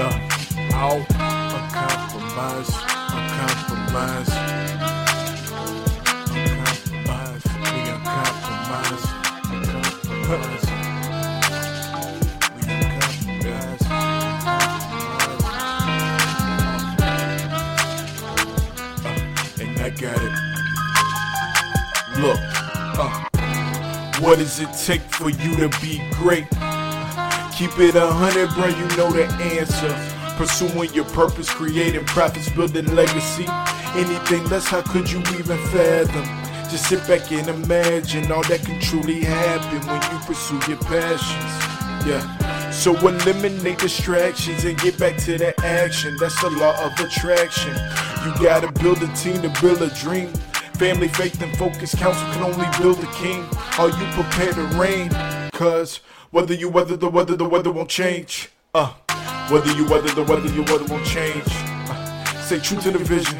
Uh, out, uncompromised, uncompromised. Uncompromised, we uncompromised, uncompromised. Got it. Look, uh, what does it take for you to be great? Keep it a hundred, bro, you know the answer. Pursuing your purpose, creating profits, building legacy. Anything less, how could you even fathom? Just sit back and imagine all that can truly happen when you pursue your passions. Yeah. So eliminate distractions and get back to the action. That's the law of attraction. You gotta build a team to build a dream. Family, faith, and focus. Council can only build a king. Are you prepared to reign? Cause whether you weather the weather, the weather won't change. Uh, whether you weather the weather, your weather won't change. Uh, stay true to the vision.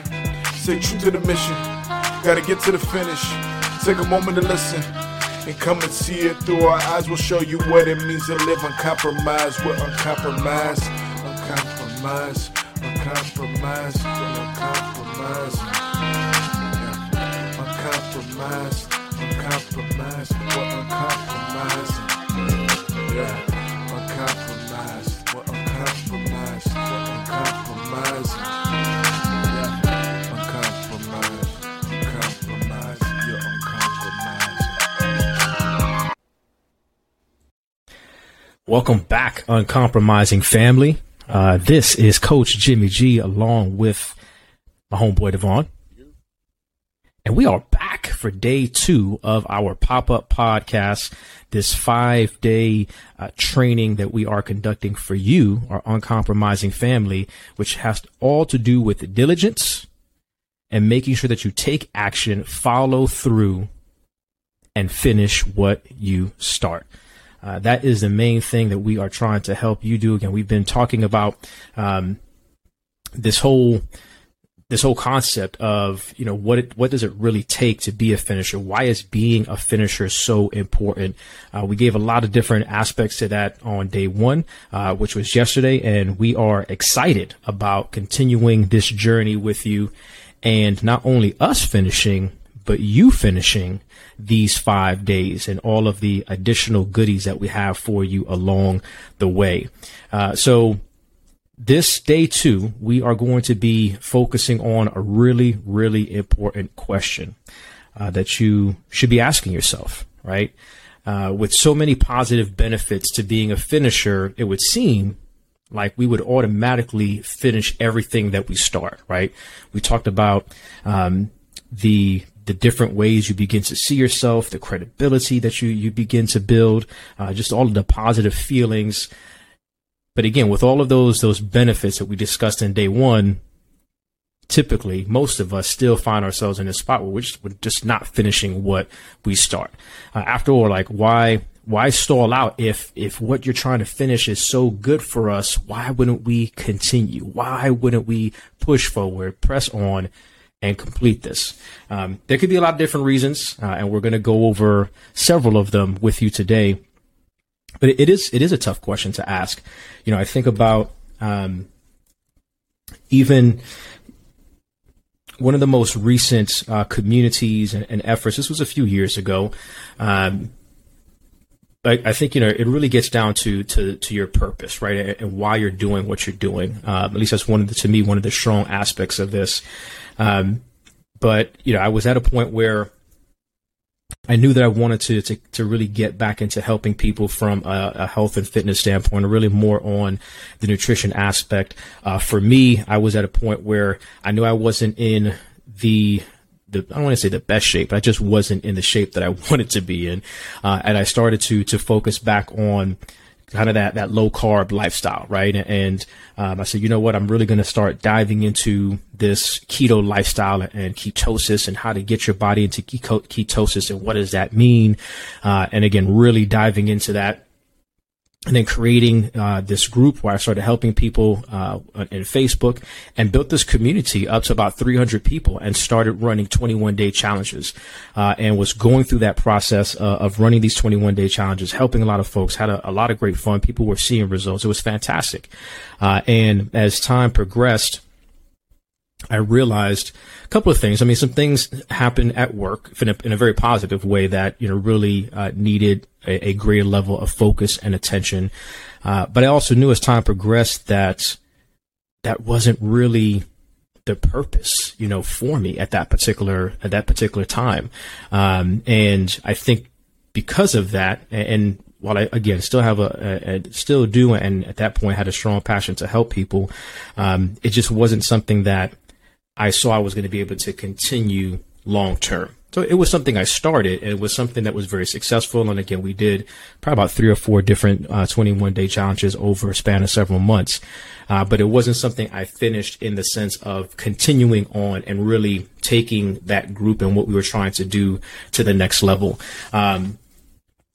Stay true to the mission. Gotta get to the finish. Take a moment to listen. And come and see it through our eyes. We'll show you what it means to live uncompromised. We're uncompromised. Uncompromised. Uncompromised. Uncompromised. Uncompromised. Uncompromised. We're uncompromised. Yeah. Welcome back, uncompromising family. Uh, this is Coach Jimmy G along with my homeboy Devon. And we are back for day two of our pop up podcast, this five day uh, training that we are conducting for you, our uncompromising family, which has all to do with diligence and making sure that you take action, follow through, and finish what you start. Uh, that is the main thing that we are trying to help you do. Again, we've been talking about um, this whole this whole concept of you know what it, what does it really take to be a finisher? Why is being a finisher so important? Uh, we gave a lot of different aspects to that on day one, uh, which was yesterday, and we are excited about continuing this journey with you, and not only us finishing, but you finishing these five days and all of the additional goodies that we have for you along the way. Uh, so this day two, we are going to be focusing on a really, really important question uh, that you should be asking yourself, right? Uh, with so many positive benefits to being a finisher, it would seem like we would automatically finish everything that we start, right? We talked about um, the the different ways you begin to see yourself, the credibility that you you begin to build, uh, just all of the positive feelings but again, with all of those those benefits that we discussed in day one, typically most of us still find ourselves in a spot where we're just, we're just not finishing what we start. Uh, after all, like why why stall out if if what you're trying to finish is so good for us? Why wouldn't we continue? Why wouldn't we push forward, press on? and complete this. Um, there could be a lot of different reasons, uh, and we're going to go over several of them with you today but it is it is a tough question to ask. You know, I think about um, even one of the most recent uh, communities and, and, efforts. This was a few years ago. Um, I, I, think you know it really gets down to to to your purpose, right, and why you're doing what you're doing. Um, at least that's one of the, to me one of the strong aspects of this. Um, but you know, I was at a point where I knew that I wanted to, to, to really get back into helping people from a, a, health and fitness standpoint, really more on the nutrition aspect. Uh, for me, I was at a point where I knew I wasn't in the the, I don't want to say the best shape, but I just wasn't in the shape that I wanted to be in. Uh, and I started to, to focus back on kind of that, that low carb lifestyle, right? And um, I said, you know what? I'm really going to start diving into this keto lifestyle and ketosis and how to get your body into ketosis and what does that mean? Uh, and again, really diving into that and then creating uh, this group where I started helping people uh, in Facebook and built this community up to about 300 people and started running 21 day challenges uh, and was going through that process uh, of running these 21 day challenges, helping a lot of folks, had a, a, lot of great fun. People were seeing results. It was fantastic. Uh, and as time progressed, I realized couple of things. I mean, some things happened at work in a, in a very positive way that, you know, really uh, needed a, a, greater level of focus and attention. Uh, but I also knew as time progressed that that wasn't really the purpose, you know, for me at that particular, at that particular time. Um, and I think because of that, and while I again still have a, a, a, still do and at that point had a strong passion to help people, um, it just wasn't something that I saw I was going to be able to continue long term. So it was something I started, and it was something that was very successful. And again, we did probably about three or four different uh, 21 day challenges over a span of several months. Uh, but it wasn't something I finished in the sense of continuing on and really taking that group and what we were trying to do to the next level. Um,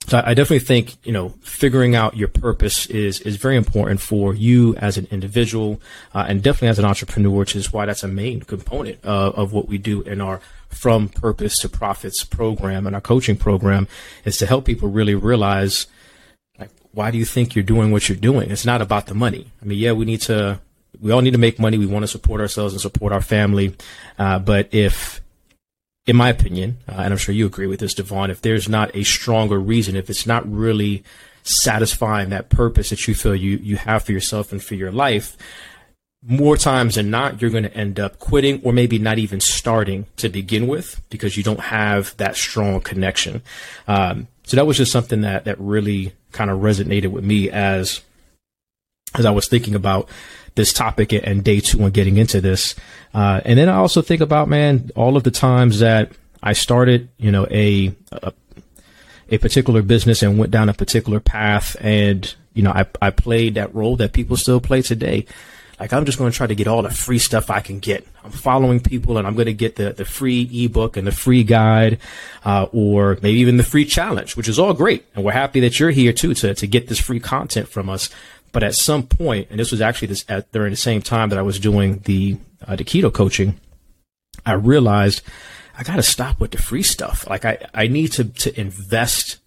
so I definitely think, you know, figuring out your purpose is, is very important for you as an individual, uh, and definitely as an entrepreneur, which is why that's a main component of what we do in our from purpose to profits program and our coaching program is to help people really realize, like, why do you think you're doing what you're doing? It's not about the money. I mean, yeah, we need to, we all need to make money. We want to support ourselves and support our family. Uh, but if, in my opinion, uh, and I'm sure you agree with this, Devon, if there's not a stronger reason, if it's not really satisfying that purpose that you feel you, you have for yourself and for your life, more times than not, you're going to end up quitting or maybe not even starting to begin with because you don't have that strong connection. Um, so that was just something that, that really kind of resonated with me as, as I was thinking about this topic and day two and getting into this. Uh, and then I also think about, man, all of the times that I started, you know, a, a, a particular business and went down a particular path and, you know, I, I played that role that people still play today. Like I'm just going to try to get all the free stuff I can get. I'm following people and I'm going to get the, the free ebook and the free guide, uh, or maybe even the free challenge, which is all great. And we're happy that you're here too to, to get this free content from us. But at some point, and this was actually this at, during the same time that I was doing the, uh, the keto coaching, I realized I got to stop with the free stuff. Like I, I need to, to invest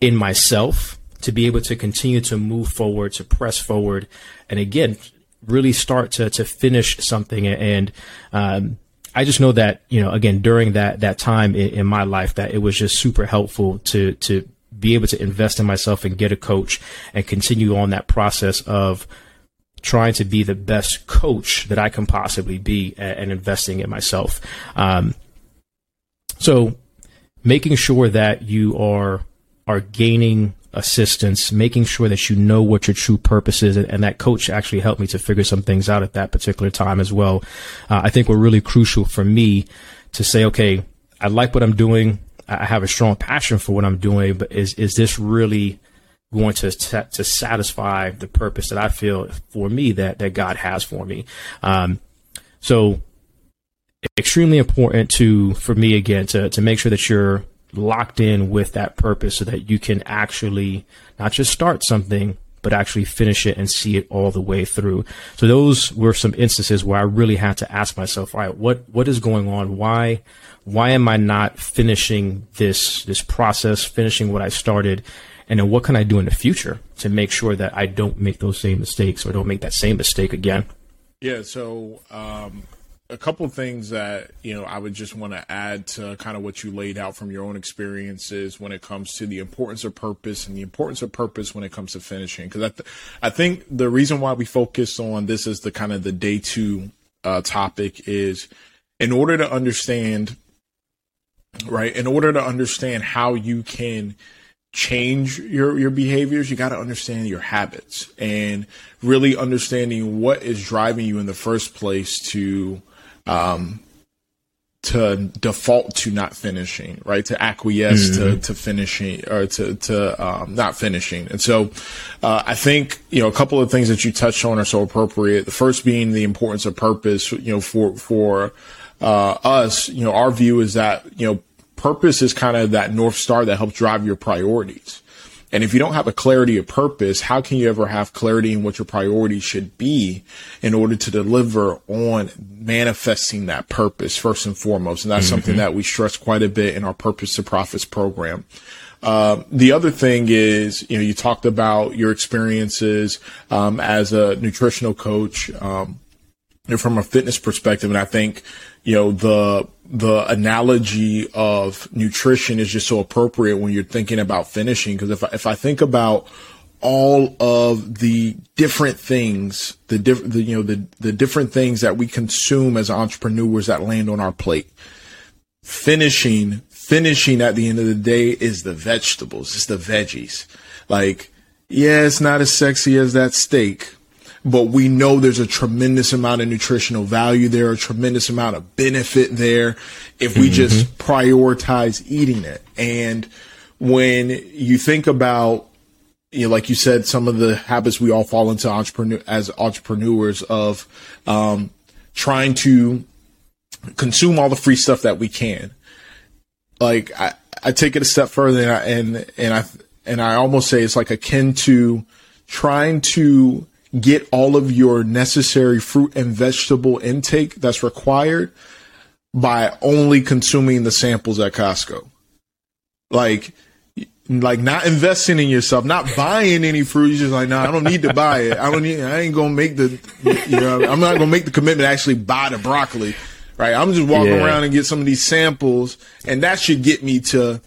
in myself to be able to continue to move forward, to press forward. And again, really start to to finish something and um, I just know that you know again during that that time in, in, my life that it was just super helpful to to be able to invest in myself and get a coach and continue on that process of trying to be the best coach that I can possibly be and, investing in myself. Um, so making sure that you are are gaining assistance, making sure that you know what your true purpose is. And, that coach actually helped me to figure some things out at that particular time as well. Uh, I think were really crucial for me to say, okay, I like what I'm doing. I have a strong passion for what I'm doing, but is, is this really going to, to satisfy the purpose that I feel for me that, that God has for me? Um, so extremely important to, for me again, to, to make sure that you're locked in with that purpose so that you can actually not just start something, but actually finish it and see it all the way through. So those were some instances where I really had to ask myself, all right, what, what is going on? Why, why am I not finishing this, this process, finishing what I started? And then what can I do in the future to make sure that I don't make those same mistakes or don't make that same mistake again? Yeah. So, um, a couple of things that you know I would just want to add to kind of what you laid out from your own experiences when it comes to the importance of purpose and the importance of purpose when it comes to finishing. Because I, th- I think the reason why we focus on this as the kind of the day two uh, topic is in order to understand, right? In order to understand how you can change your your behaviors you got to understand your habits and really understanding what is driving you in the first place to um, to default to not finishing, right? To acquiesce mm-hmm. to, to finishing or to, to, um, not finishing. And so, uh, I think, you know, a couple of things that you touched on are so appropriate. The first being the importance of purpose, you know, for, for, uh, us, you know, our view is that, you know, purpose is kind of that North Star that helps drive your priorities And if you don't have a clarity of purpose, how can you ever have clarity in what your priorities should be in order to deliver on manifesting that purpose first and foremost? And that's mm-hmm. something that we stress quite a bit in our purpose to profits program. Uh, the other thing is, you know, you talked about your experiences um, as a nutritional coach um, from a fitness perspective, and I think, you know, the the analogy of nutrition is just so appropriate when you're thinking about finishing. Because if I, if I think about all of the different things, the different, you know, the the different things that we consume as entrepreneurs that land on our plate, finishing finishing at the end of the day is the vegetables, it's the veggies. Like, yeah, it's not as sexy as that steak, but we know there's a tremendous amount of nutritional value there, a tremendous amount of benefit there if we mm-hmm. just prioritize eating it. And when you think about, you know, like you said, some of the habits we all fall into entrepreneur as entrepreneurs of um, trying to consume all the free stuff that we can like I, I take it a step further and I, and, and I and I almost say it's like akin to trying to get all of your necessary fruit and vegetable intake that's required by only consuming the samples at Costco. Like like not investing in yourself, not buying any fruit. You're just like, no, nah, I don't need to buy it. I don't need. I ain't gonna make the, you know, I'm not gonna make the commitment to actually buy the broccoli right? I'm just walking yeah. around and get some of these samples, and that should get me to.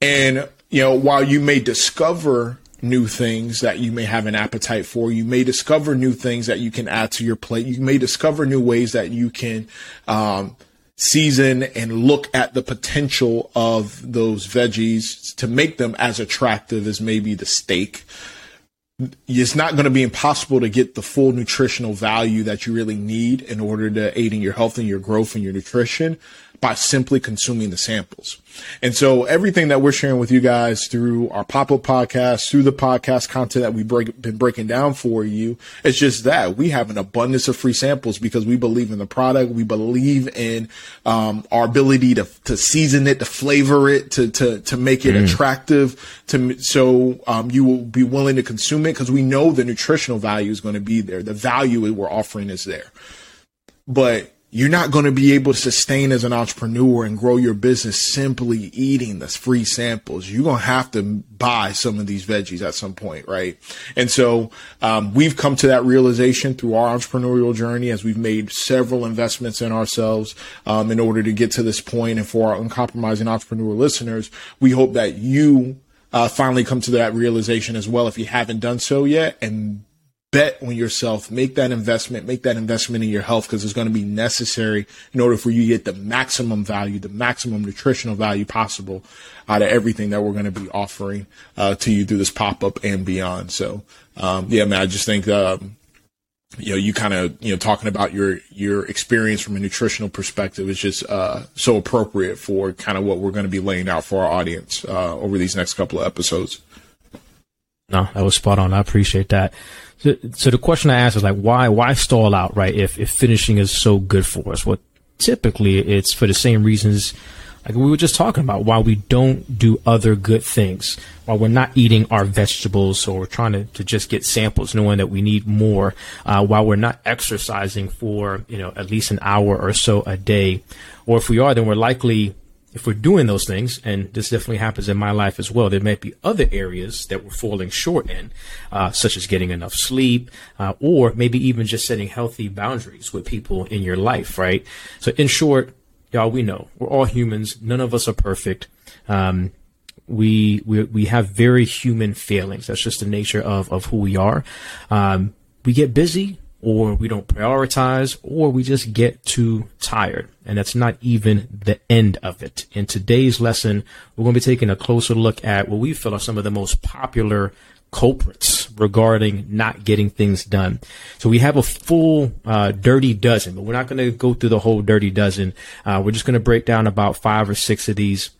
And you know, while you may discover new things that you may have an appetite for, you may discover new things that you can add to your plate. You may discover new ways that you can. Um, season and look at the potential of those veggies to make them as attractive as maybe the steak it's not going to be impossible to get the full nutritional value that you really need in order to aid in your health and your growth and your nutrition by simply consuming the samples. And so everything that we're sharing with you guys through our pop-up podcast, through the podcast content that we've break, been breaking down for you, it's just that we have an abundance of free samples because we believe in the product. We believe in, um, our ability to, to season it, to flavor it, to, to, to make it mm. attractive to, so, um, you will be willing to consume it because we know the nutritional value is going to be there. The value we're offering is there. But you're not going to be able to sustain as an entrepreneur and grow your business simply eating the free samples. You're going to have to buy some of these veggies at some point, right? And so um, we've come to that realization through our entrepreneurial journey as we've made several investments in ourselves um, in order to get to this point. And for our uncompromising entrepreneur listeners, we hope that you uh, finally come to that realization as well if you haven't done so yet and bet on yourself, make that investment, make that investment in your health because it's going to be necessary in order for you to get the maximum value, the maximum nutritional value possible out of everything that we're going to be offering uh, to you through this pop up and beyond. So, um, yeah, man, I just think, um, you know, you kind of, you know, talking about your, your experience from a nutritional perspective is just, uh, so appropriate for kind of what we're going to be laying out for our audience, uh, over these next couple of episodes. No, that was spot on. I appreciate that. So, the question I ask is like, why, why stall out, right? If, if finishing is so good for us, well, typically it's for the same reasons like we were just talking about why we don't do other good things while we're not eating our vegetables or we're trying to, to just get samples knowing that we need more uh, while we're not exercising for you know at least an hour or so a day or if we are then we're likely if we're doing those things, and this definitely happens in my life as well, there may be other areas that we're falling short in, uh, such as getting enough sleep, uh, or maybe even just setting healthy boundaries with people in your life, right? So, in short, y'all, we know we're all humans. None of us are perfect. Um, we, we we have very human failings. That's just the nature of of who we are. Um, we get busy or we don't prioritize, or we just get too tired. And that's not even the end of it. In today's lesson, we're going to be taking a closer look at what we feel are some of the most popular culprits regarding not getting things done. So we have a full uh, dirty dozen, but we're not going to go through the whole dirty dozen. Uh, we're just going to break down about five or six of these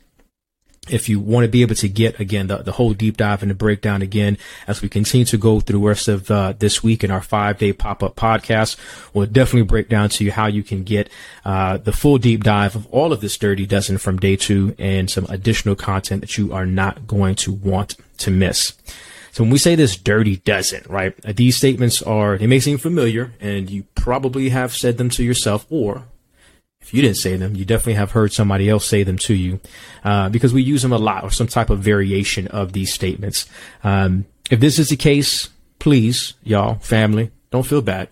if you want to be able to get again the, the whole deep dive and the breakdown again as we continue to go through the rest of uh, this week in our five day pop up podcast, we'll definitely break down to you how you can get uh, the full deep dive of all of this dirty dozen from day two and some additional content that you are not going to want to miss. So when we say this dirty dozen, right, these statements are, they may seem familiar and you probably have said them to yourself or if you didn't say them, you definitely have heard somebody else say them to you, uh, because we use them a lot or some type of variation of these statements. Um, if this is the case, please, y'all, family, don't feel bad.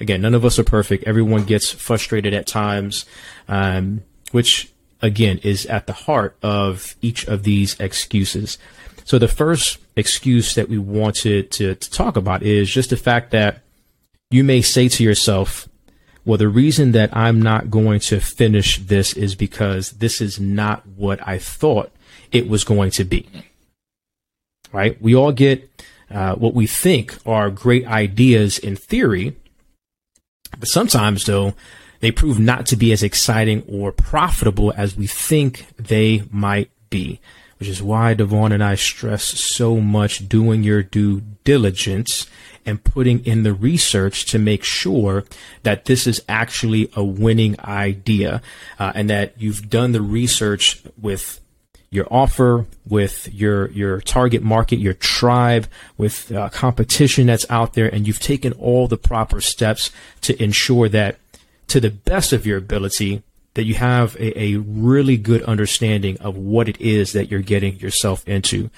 Again, none of us are perfect. Everyone gets frustrated at times, um, which again is at the heart of each of these excuses. So the first excuse that we wanted to, to talk about is just the fact that you may say to yourself, well, the reason that I'm not going to finish this is because this is not what I thought it was going to be. Right? We all get uh, what we think are great ideas in theory, but sometimes, though, they prove not to be as exciting or profitable as we think they might be, which is why Devon and I stress so much doing your due diligence and putting in the research to make sure that this is actually a winning idea uh, and that you've done the research with your offer with your your target market, your tribe, with uh, competition that's out there, and you've taken all the proper steps to ensure that, to the best of your ability, that you have a, a really good understanding of what it is that you're getting yourself into.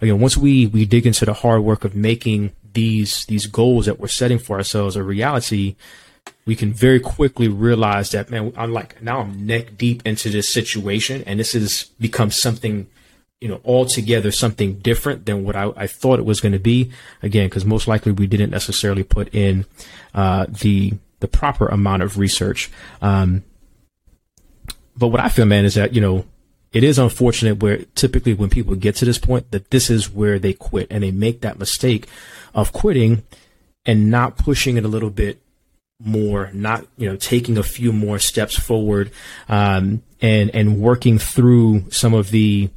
Again, once we we dig into the hard work of making these these goals that we're setting for ourselves a reality, we can very quickly realize that man, I'm like now I'm neck deep into this situation, and this has become something you know altogether something different than what I, I thought it was going to be. Again, because most likely we didn't necessarily put in uh, the the proper amount of research. Um, but what I feel, man, is that you know it is unfortunate where typically when people get to this point that this is where they quit and they make that mistake of quitting and not pushing it a little bit more, not you know taking a few more steps forward, um, and and working through some of the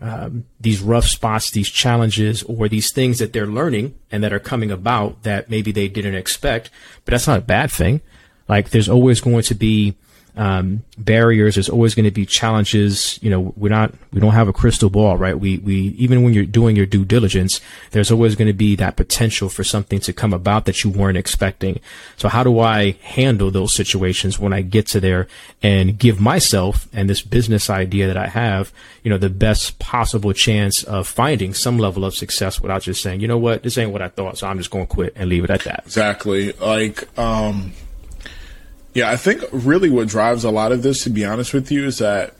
um, these rough spots, these challenges, or these things that they're learning and that are coming about that maybe they didn't expect. But that's not a bad thing. Like there's always going to be um, barriers. There's always going to be challenges. You know, we're not, we don't have a crystal ball, right? We, we, even when you're doing your due diligence, there's always going to be that potential for something to come about that you weren't expecting. So how do I handle those situations when I get to there and give myself and this business idea that I have, you know, the best possible chance of finding some level of success without just saying, you know what, this ain't what I thought. So I'm just going to quit and leave it at that. Exactly. Like, um, yeah, I think really what drives a lot of this, to be honest with you, is that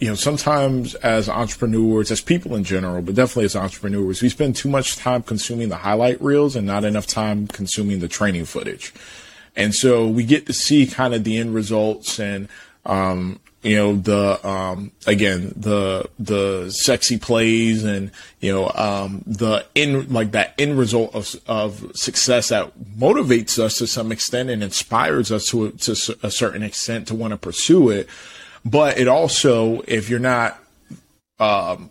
you know sometimes as entrepreneurs, as people in general, but definitely as entrepreneurs, we spend too much time consuming the highlight reels and not enough time consuming the training footage. And so we get to see kind of the end results and um, you know the um, again the the sexy plays and you know um, the in like that end result of of success that motivates us to some extent and inspires us to a, to a certain extent to want to pursue it but it also if you're not um,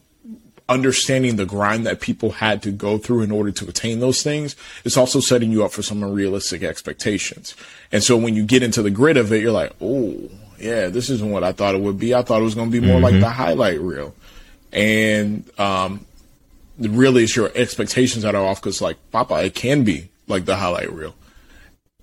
understanding the grind that people had to go through in order to attain those things, it's also setting you up for some unrealistic expectations. And so when you get into the grid of it, you're like, oh, yeah, this isn't what I thought it would be. I thought it was going to be more mm-hmm. like the highlight reel. And um, really, it's your expectations that are off because, like, Papa, it can be like the highlight reel.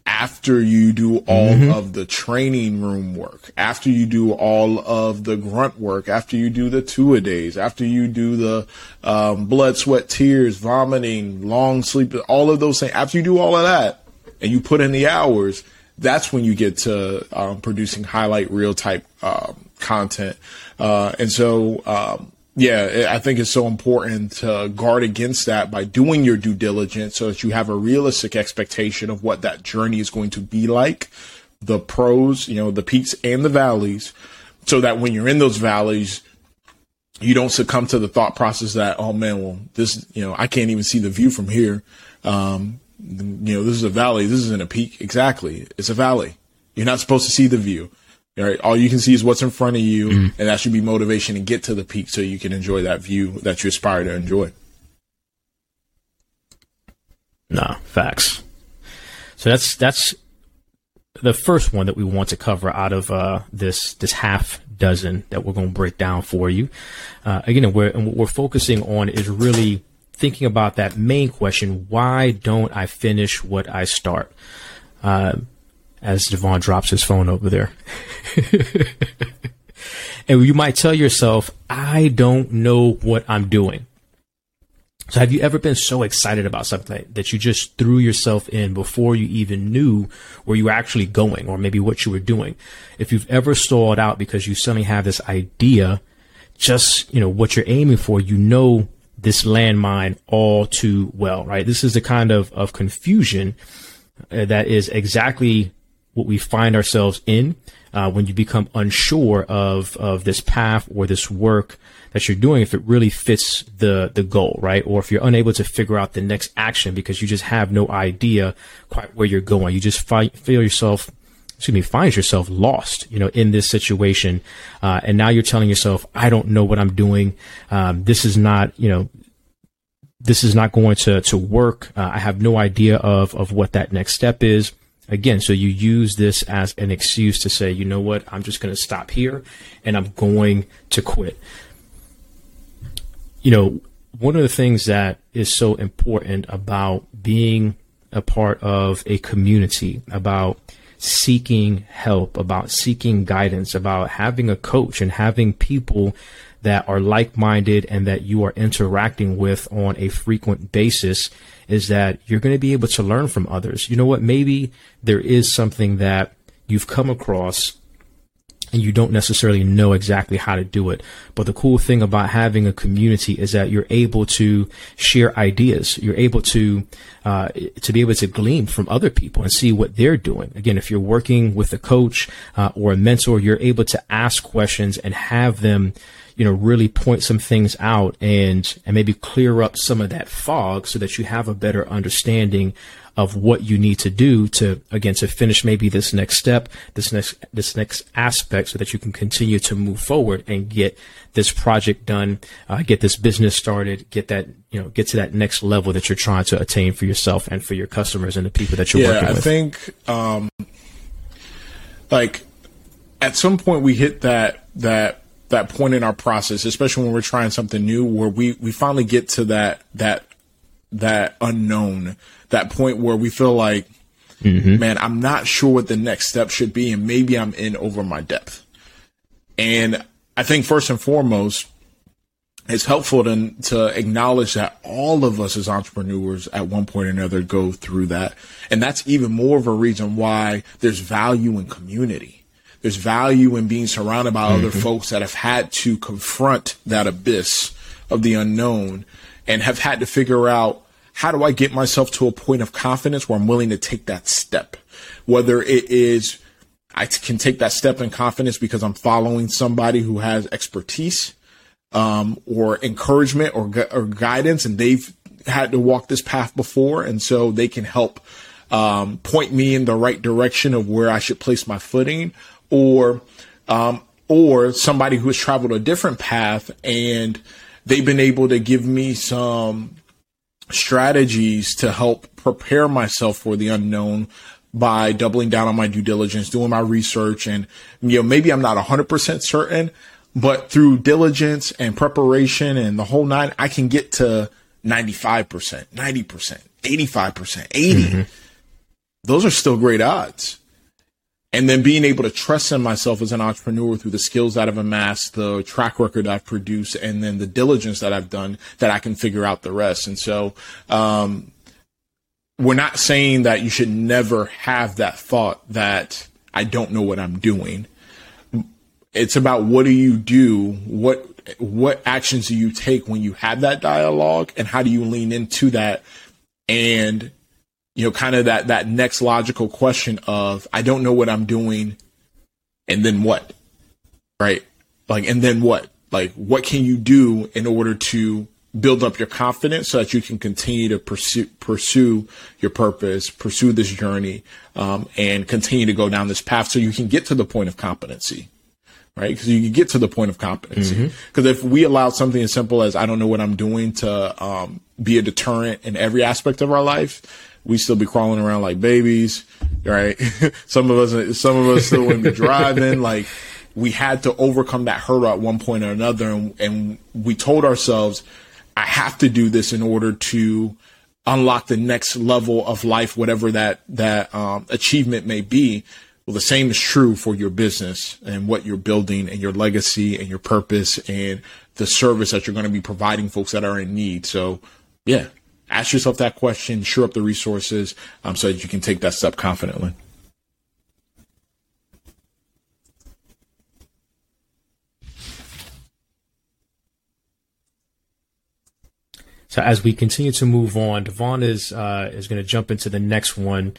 After you do all mm-hmm. of the training room work, after you do all of the grunt work, after you do the two a days, after you do the um, blood, sweat, tears, vomiting, long sleep, all of those things, after you do all of that and you put in the hours, that's when you get to um, producing highlight reel type um, content. Uh, and so, um, yeah, I think it's so important to guard against that by doing your due diligence so that you have a realistic expectation of what that journey is going to be like, the pros, you know, the peaks and the valleys, so that when you're in those valleys, you don't succumb to the thought process that, oh man, well, this, you know, I can't even see the view from here. Um, you know, this is a valley. This isn't a peak. Exactly. It's a valley. You're not supposed to see the view. Right? All you can see is what's in front of you, mm. and that should be motivation to get to the peak so you can enjoy that view that you aspire to enjoy. Nah, facts. So that's that's the first one that we want to cover out of uh, this this half dozen that we're going to break down for you. Uh, again, we're, and what we're focusing on is really thinking about that main question: Why don't I finish what I start? Uh, as Devon drops his phone over there. and you might tell yourself, I don't know what I'm doing. So have you ever been so excited about something that you just threw yourself in before you even knew where you were actually going or maybe what you were doing? If you've ever stalled out because you suddenly have this idea, just, you know, what you're aiming for, you know this landmine all too well, right? This is the kind of, of confusion uh, that is exactly what we find ourselves in uh, when you become unsure of of this path or this work that you're doing if it really fits the the goal right or if you're unable to figure out the next action because you just have no idea quite where you're going you just fi- feel yourself excuse me find yourself lost you know in this situation. Uh, and now you're telling yourself i don't know what i'm doing. Um, this is not you know this is not going to to work. Uh, i have no idea of of what that next step is. Again, so you use this as an excuse to say, you know what, I'm just going to stop here and I'm going to quit. You know, one of the things that is so important about being a part of a community, about seeking help, about seeking guidance, about having a coach and having people that are like minded and that you are interacting with on a frequent basis is that you're going to be able to learn from others. You know what? Maybe there is something that you've come across and you don't necessarily know exactly how to do it. But the cool thing about having a community is that you're able to share ideas. You're able to uh, to be able to glean from other people and see what they're doing. Again, if you're working with a coach uh, or a mentor, you're able to ask questions and have them you know, really point some things out and, and maybe clear up some of that fog so that you have a better understanding of what you need to do to, again, to finish maybe this next step, this next, this next aspect so that you can continue to move forward and get this project done, uh, get this business started, get that, you know, get to that next level that you're trying to attain for yourself and for your customers and the people that you're yeah, working I with. I think, um, like at some point we hit that, that that point in our process, especially when we're trying something new, where we we finally get to that that that unknown, that point where we feel like, mm-hmm. man, I'm not sure what the next step should be, and maybe I'm in over my depth. And I think first and foremost, it's helpful to to acknowledge that all of us as entrepreneurs at one point or another go through that, and that's even more of a reason why there's value in community there's value in being surrounded by mm-hmm. other folks that have had to confront that abyss of the unknown and have had to figure out how do I get myself to a point of confidence where I'm willing to take that step? Whether it is I can take that step in confidence because I'm following somebody who has expertise, um, or encouragement or, or guidance and they've had to walk this path before. And so they can help, um, point me in the right direction of where I should place my footing or um, or somebody who has traveled a different path and they've been able to give me some strategies to help prepare myself for the unknown by doubling down on my due diligence, doing my research, and you know maybe I'm not 100% certain, but through diligence and preparation and the whole nine, I can get to 95%, 90%, 85%, 80. Mm-hmm. Those are still great odds and then being able to trust in myself as an entrepreneur through the skills that I've amassed, the track record I've produced, and then the diligence that I've done that I can figure out the rest. And so, um, we're not saying that you should never have that thought that I don't know what I'm doing. It's about what do you do? What, what actions do you take when you have that dialogue and how do you lean into that and you know, kind of that, that next logical question of, I don't know what I'm doing. And then what? Right. Like, and then what? Like, what can you do in order to build up your confidence so that you can continue to pursue pursue your purpose, pursue this journey, um, and continue to go down this path so you can get to the point of competency. Right, because you can get to the point of competency. Because if we allow something as simple as I don't know what I'm doing to um, be a deterrent in every aspect of our life, we still be crawling around like babies, right? some of us, some of us still wouldn't be driving. Like we had to overcome that hurdle at one point or another, and, and we told ourselves, I have to do this in order to unlock the next level of life, whatever that that um, achievement may be. Well, the same is true for your business and what you're building and your legacy and your purpose and the service that you're going to be providing folks that are in need. So, yeah, ask yourself that question, shore up the resources um, so that you can take that step confidently. So as we continue to move on, Devon is uh, is going to jump into the next one.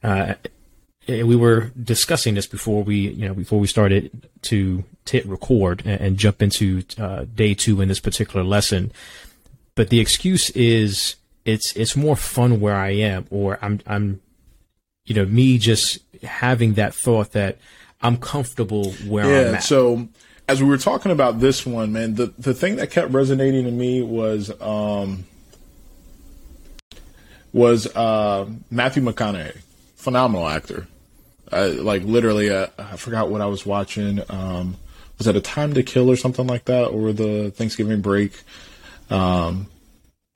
Uh, we were discussing this before we, you know, before we started to hit record and, and jump into uh, day two in this particular lesson. But the excuse is it's it's more fun where I am, or I'm I'm, you know, me just having that thought that I'm comfortable where yeah, I'm at. So as we were talking about this one, man, the the thing that kept resonating to me was um was uh, Matthew McConaughey, phenomenal actor. I, like literally, uh, I forgot what I was watching. Um, was that a Time to Kill or something like that, or the Thanksgiving break? Um,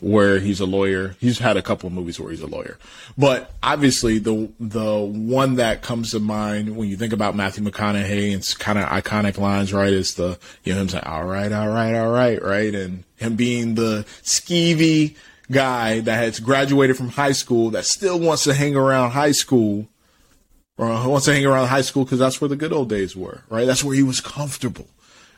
where he's a lawyer. He's had a couple of movies where he's a lawyer, but obviously the the one that comes to mind when you think about Matthew McConaughey and kind of iconic lines, right, is the you know him saying "all right, all right, all right," right, and him being the skeevy guy that has graduated from high school that still wants to hang around high school or wants to hang around high school because that's where the good old days were, right? That's where he was comfortable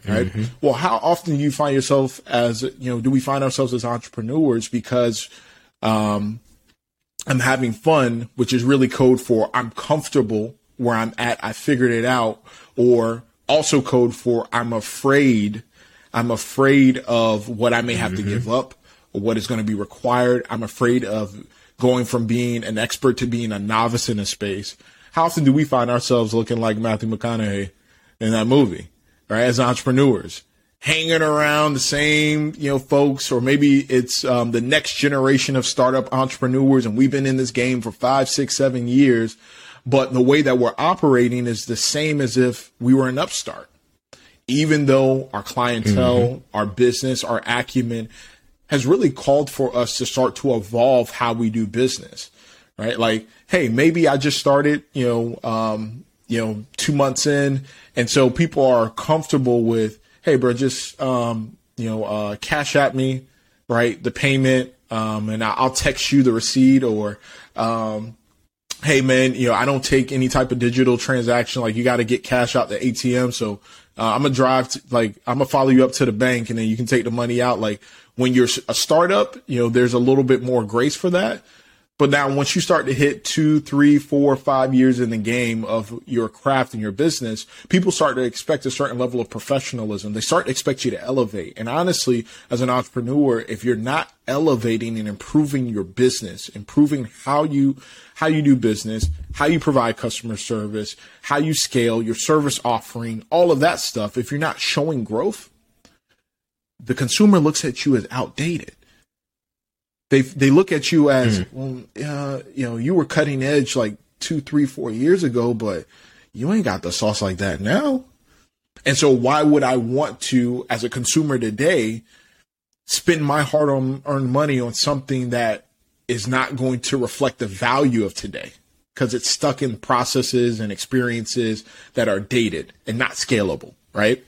right? Mm-hmm. Well, how often do you find yourself as you know? Do we find ourselves as entrepreneurs because um, I'm having fun, which is really code for I'm comfortable where I'm at. I figured it out, or also code for I'm afraid. I'm afraid of what I may have mm-hmm. to give up or what is going to be required. I'm afraid of going from being an expert to being a novice in a space. How often do we find ourselves looking like Matthew McConaughey in that movie? Right, as entrepreneurs, hanging around the same, you know, folks, or maybe it's um, the next generation of startup entrepreneurs, and we've been in this game for five, six, seven years, but the way that we're operating is the same as if we were an upstart. Even though our clientele, mm-hmm. our business, our acumen has really called for us to start to evolve how we do business, right? Like, hey, maybe I just started, you know, um, you know, two months in. And so people are comfortable with, hey, bro, just, um, you know, uh, cash at me, right? The payment, um, and I'll text you the receipt or, um, hey man, you know, I don't take any type of digital transaction. Like you got to get cash out the ATM. So, uh, I'm gonna drive, like, I'm gonna follow you up to the bank and then you can take the money out. Like when you're a startup, you know, there's a little bit more grace for that. But now, once you start to hit two, three, four, five years in the game of your craft and your business, people start to expect a certain level of professionalism. They start to expect you to elevate. And honestly, as an entrepreneur, if you're not elevating and improving your business, improving how you how you do business, how you provide customer service, how you scale your service offering, all of that stuff, if you're not showing growth, the consumer looks at you as outdated they they look at you as mm. well, uh, you know you were cutting edge like two three four years ago but you ain't got the sauce like that now. And so why would i want to as a consumer today spend my hard earned money on something that is not going to reflect the value of today? Because it's stuck in processes and experiences that are dated and not scalable right?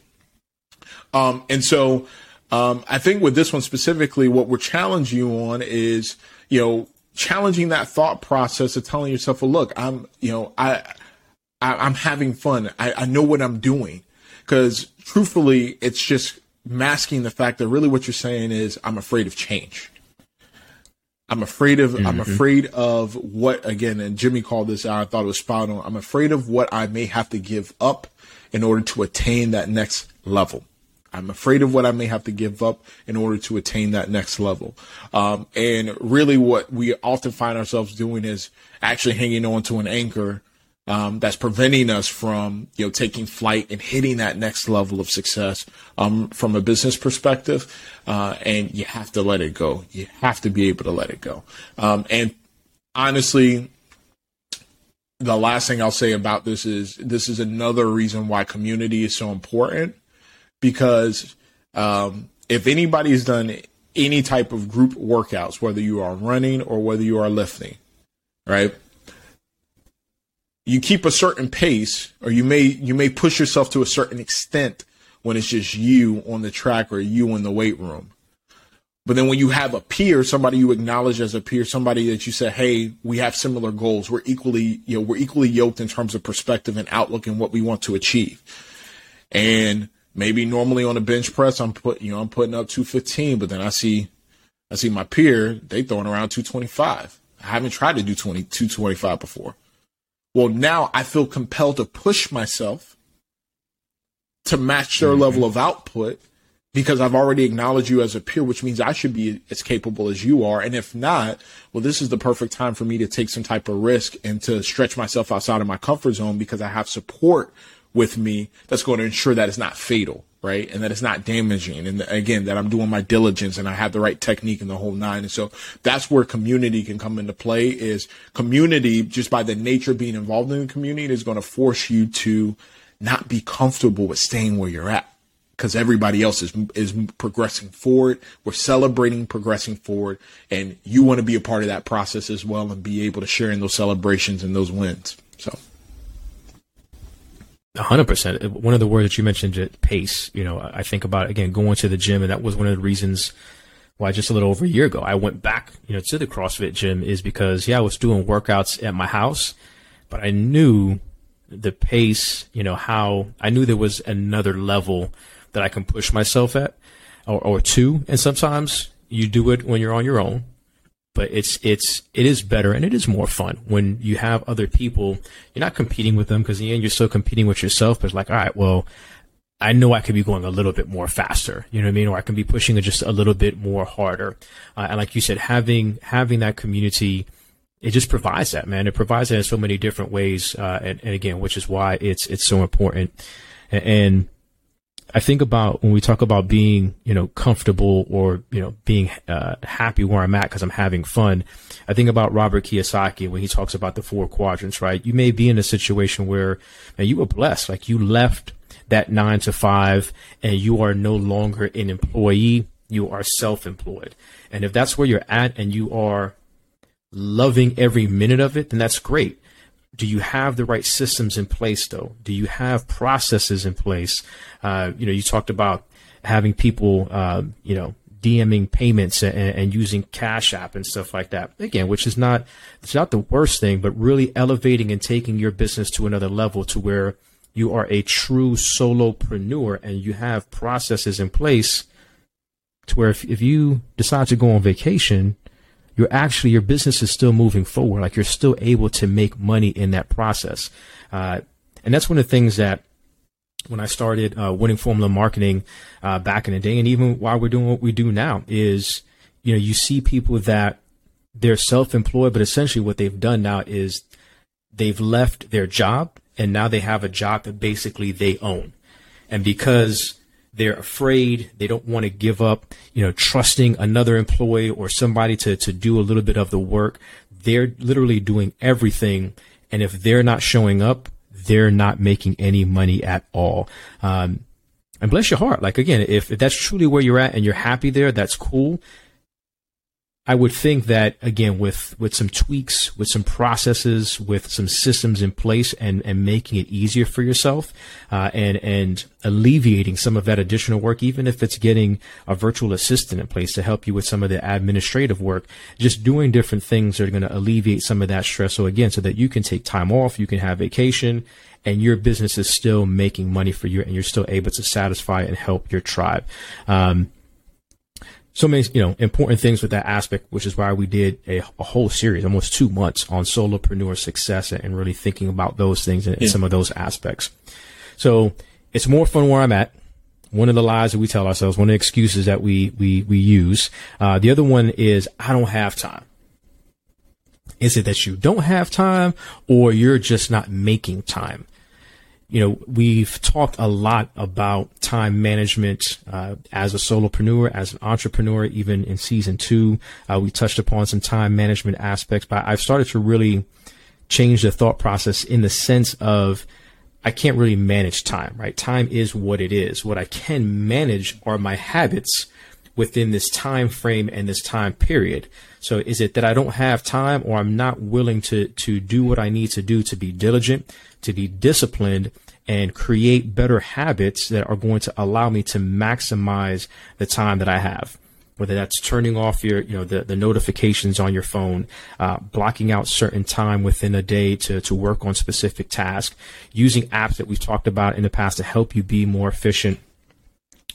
Um, and so um, I think with this one specifically, what we're challenging you on is, you know, challenging that thought process of telling yourself, well, look, I'm, you know, I, I am having fun. I, I know what I'm doing. Cause truthfully, it's just masking the fact that really what you're saying is I'm afraid of change. I'm afraid of mm-hmm. I'm afraid of what again and Jimmy called this out. I thought it was spot on. I'm afraid of what I may have to give up in order to attain that next level. I'm afraid of what I may have to give up in order to attain that next level. Um, and really what we often find ourselves doing is actually hanging on to an anchor um, that's preventing us from you know taking flight and hitting that next level of success um, from a business perspective. Uh, and you have to let it go. You have to be able to let it go. Um, and honestly, the last thing I'll say about this is this is another reason why community is so important because um, if anybody's done any type of group workouts, whether you are running or whether you are lifting, right? you keep a certain pace or you may you may push yourself to a certain extent when it's just you on the track or you in the weight room but then when you have a peer somebody you acknowledge as a peer somebody that you say hey we have similar goals we're equally you know we're equally yoked in terms of perspective and outlook and what we want to achieve and maybe normally on a bench press i'm put you know i'm putting up 215 but then i see i see my peer they throwing around 225 i haven't tried to do 20 225 before well, now I feel compelled to push myself to match their mm-hmm. level of output because I've already acknowledged you as a peer, which means I should be as capable as you are. And if not, well, this is the perfect time for me to take some type of risk and to stretch myself outside of my comfort zone because I have support with me that's going to ensure that it's not fatal right? And that it's not damaging. And again, that I'm doing my diligence and I have the right technique and the whole nine. And so that's where community can come into play is community, just by the nature of being involved in the community is going to force you to not be comfortable with staying where you're at because everybody else is is progressing forward. We're celebrating progressing forward, and you want to be a part of that process as well and be able to share in those celebrations and those wins. So hundred percent. One of the words that you mentioned, pace. You know, I think about again going to the gym, and that was one of the reasons why just a little over a year ago I went back, you know, to the CrossFit gym is because yeah, I was doing workouts at my house, but I knew the pace. You know how I knew there was another level that I can push myself at, or, or two, and sometimes you do it when you're on your own but it's it's it is better and it is more fun when you have other people. You're not competing with them because in the end you're still competing with yourself. But it's like, all right, well, I know I could be going a little bit more faster. You know what I mean? Or I can be pushing it just a little bit more harder. Uh, and like you said, having having that community. It just provides that, man. It provides that in so many different ways, uh, and, and again, which is why it's it's so important. and, and I think about when we talk about being, you know, comfortable or, you know, being uh, happy where I'm at because I'm having fun. I think about Robert Kiyosaki when he talks about the four quadrants, right? You may be in a situation where man, you were blessed, like you left that nine to five and you are no longer an employee, you are self employed. And if that's where you're at and you are loving every minute of it, then that's great do you have the right systems in place though? Do you have processes in place? Uh, you know, you talked about having people, uh, you know, DMing payments and, and, using Cash App and stuff like that. Again, which is not it's not the worst thing, but really elevating and taking your business to another level to where you are a true solopreneur and you have processes in place to where if, if you decide to go on vacation, you're actually your business is still moving forward. Like you're still able to make money in that process. Uh, and that's one of the things that when I started uh, winning formula marketing uh, back in the day, and even while we're doing what we do now, is you know you see people that they're self-employed, but essentially what they've done now is they've left their job and now they have a job that basically they own, and because they're afraid. They don't want to give up, you know, trusting another employee or somebody to, to do a little bit of the work. They're literally doing everything. And if they're not showing up, they're not making any money at all. Um, and bless your heart. Like again, if, if that's truly where you're at and you're happy there, that's cool. I would think that again, with with some tweaks, with some processes, with some systems in place, and and making it easier for yourself, uh, and and alleviating some of that additional work, even if it's getting a virtual assistant in place to help you with some of the administrative work, just doing different things are going to alleviate some of that stress. So again, so that you can take time off, you can have vacation, and your business is still making money for you, and you're still able to satisfy and help your tribe. Um, so many, you know, important things with that aspect, which is why we did a, a whole series, almost two months on solopreneur success and really thinking about those things and, yeah. some of those aspects. So it's more fun where I'm at one of the lies that we tell ourselves, one of the excuses that we we we use. Uh, the other one is I don't have time. Is it that you don't have time, or you're just not making time? You know, we've talked a lot about time management uh, as a solopreneur, as an entrepreneur. Even in season two, uh, we touched upon some time management aspects. But I've started to really change the thought process in the sense of I can't really manage time, right? Time is what it is. What I can manage are my habits within this time frame and this time period. So is it that I don't have time or I'm not willing to, to do what I need to do to be diligent, to be disciplined and create better habits that are going to allow me to maximize the time that I have? whether that's turning off your, you know, the, the notifications on your phone, uh, blocking out certain time within a day to, to work on specific tasks, using apps that we've talked about in the past to help you be more efficient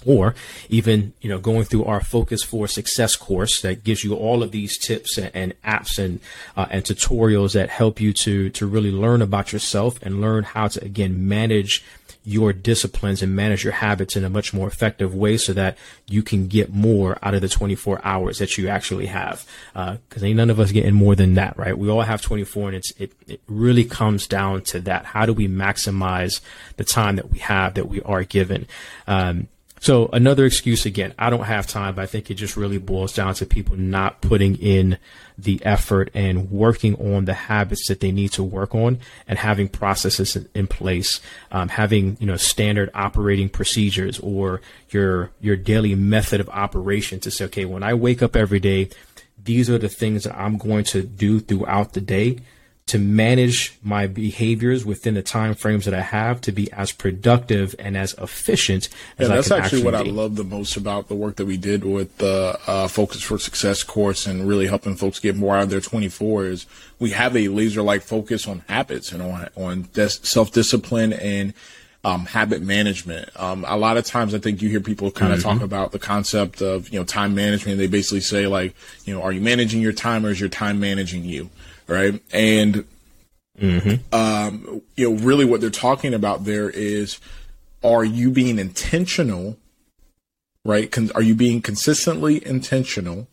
or even you know going through our focus for success course that gives you all of these tips and, and apps and uh, and tutorials that help you to to really learn about yourself and learn how to again manage your disciplines and manage your habits in a much more effective way so that you can get more out of the 24 hours that you actually have. Uh, cause ain't none of us getting more than that, right? We all have 24 and it's, it, it really comes down to that. How do we maximize the time that we have that we are given? Um, so another excuse again, I don't have time, but I think it just really boils down to people not putting in the effort and working on the habits that they need to work on and having processes in place, um, having, you know, standard operating procedures or your, your daily method of operation to say, okay, when I wake up every day, these are the things that I'm going to do throughout the day to manage my behaviors within the time frames that I have to be as productive and as efficient as yeah, that's I can actually, actually what be. I love the most about the work that we did with the uh, Focus for Success course and really helping folks get more out of their 24 is we have a laser like focus on habits and on on self discipline and um, habit management. Um, a lot of times I think you hear people kind of mm-hmm. talk about the concept of, you know, time management. They basically say like, you know, are you managing your time or is your time managing you? Right? And mm-hmm. um, you know, really, what they're talking about there is, are you being intentional, right? Con- are you being consistently intentional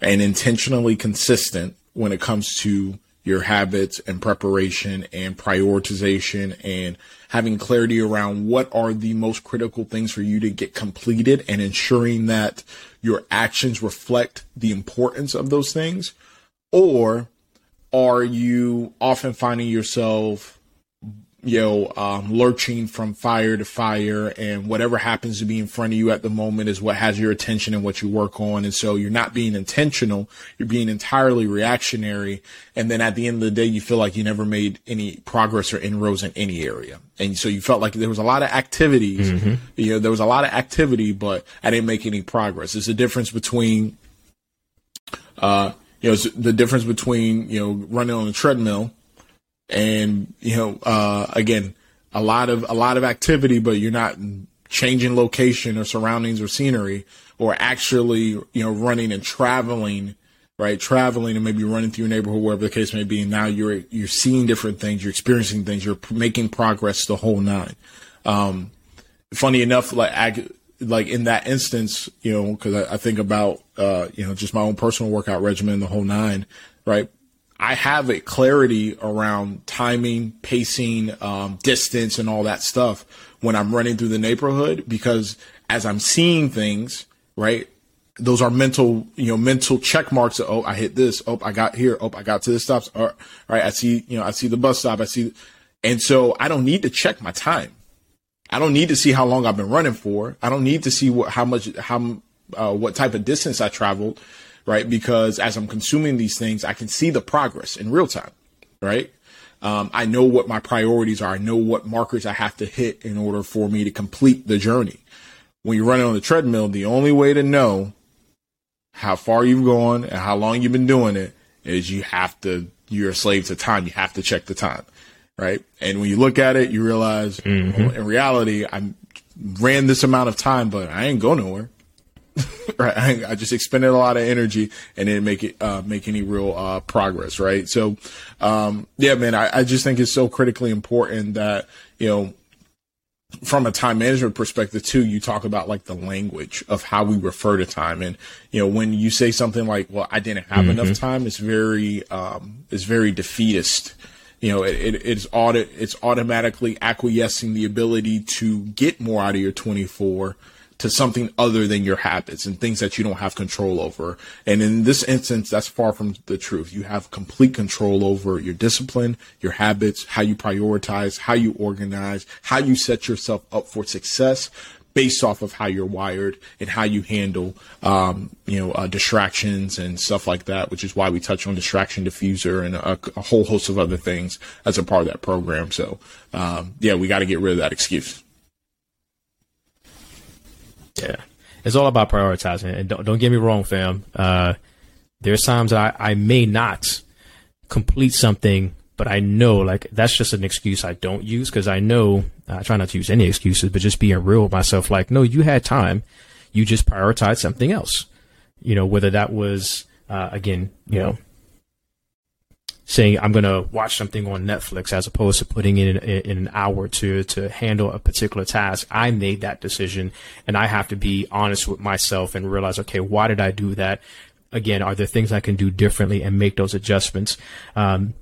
and intentionally consistent when it comes to your habits and preparation and prioritization and having clarity around what are the most critical things for you to get completed and ensuring that your actions reflect the importance of those things or are you often finding yourself you know um, lurching from fire to fire and whatever happens to be in front of you at the moment is what has your attention and what you work on. And so you're not being intentional. You're being entirely reactionary. And then at the end of the day you feel like you never made any progress or inroads in any area. And so you felt like there was a lot of activities. Mm-hmm. you know there was a lot of activity but i didn't make any progress. There's a difference between uh you know, the difference between, you know, running on a treadmill and, you know, uh, again, a lot of, a lot of activity, but you're not changing location or surroundings or scenery or actually, you know, running and traveling, right? Traveling and maybe running through your neighborhood, wherever the case may be. And now you're, you're seeing different things, you're experiencing things, you're making progress the whole nine. Um, funny enough, like, like in that instance, you know, because I, I, think about, uh, you know, just my own personal workout regimen, the whole nine, right? I have a clarity around timing, pacing, um, distance, and all that stuff when I'm running through the neighborhood because as I'm seeing things, right, those are mental, you know, mental check marks. Of, oh, I hit this. Oh, I got here. Oh, I got to the stops. All right. I see, you know, I see the bus stop. I see, and so I don't need to check my time I don't need to see how long I've been running for. I don't need to see what, how much, how, uh, what type of distance I traveled, right? Because as I'm consuming these things, I can see the progress in real time, right? Um, I know what my priorities are. I know what markers I have to hit in order for me to complete the journey. When you're running on the treadmill, the only way to know how far you've gone and how long you've been doing it is you have to, you're a slave to time. You have to check the time right? And when you look at it, you realize mm-hmm. well, in reality, I ran this amount of time, but I ain't go nowhere. right? I, I, just expended a lot of energy and didn't make it uh, make any real uh, progress, right? So, um, yeah, man, I, I just think it's so critically important that you know from a time management perspective too, you talk about like the language of how we refer to time. And, you know, when you say something like, well, I didn't have mm-hmm. enough time, it's very, um, it's very defeatist. You know, it, it, it's audit, it's automatically acquiescing the ability to get more out of your 24 to something other than your habits and things that you don't have control over. And in this instance, that's far from the truth. You have complete control over your discipline, your habits, how you prioritize, how you organize, how you set yourself up for success based off of how you're wired and how you handle, um, you know, uh, distractions and stuff like that, which is why we touch on distraction diffuser and a, a whole host of other things as a part of that program. So, um, yeah, we got to get rid of that excuse. Yeah, it's all about prioritizing. And don't don't get me wrong, fam. Uh, there's times I I may not complete something, but I know like that's just an excuse I don't use because I know I try not to use any excuses, but just being real with myself. Like, no, you had time, you just prioritized something else. You know, whether that was uh, again, you know, saying I'm going to watch something on Netflix as opposed to putting in, in, in an hour to to handle a particular task. I made that decision, and I have to be honest with myself and realize, okay, why did I do that? Again, are there things I can do differently and make those adjustments? Um,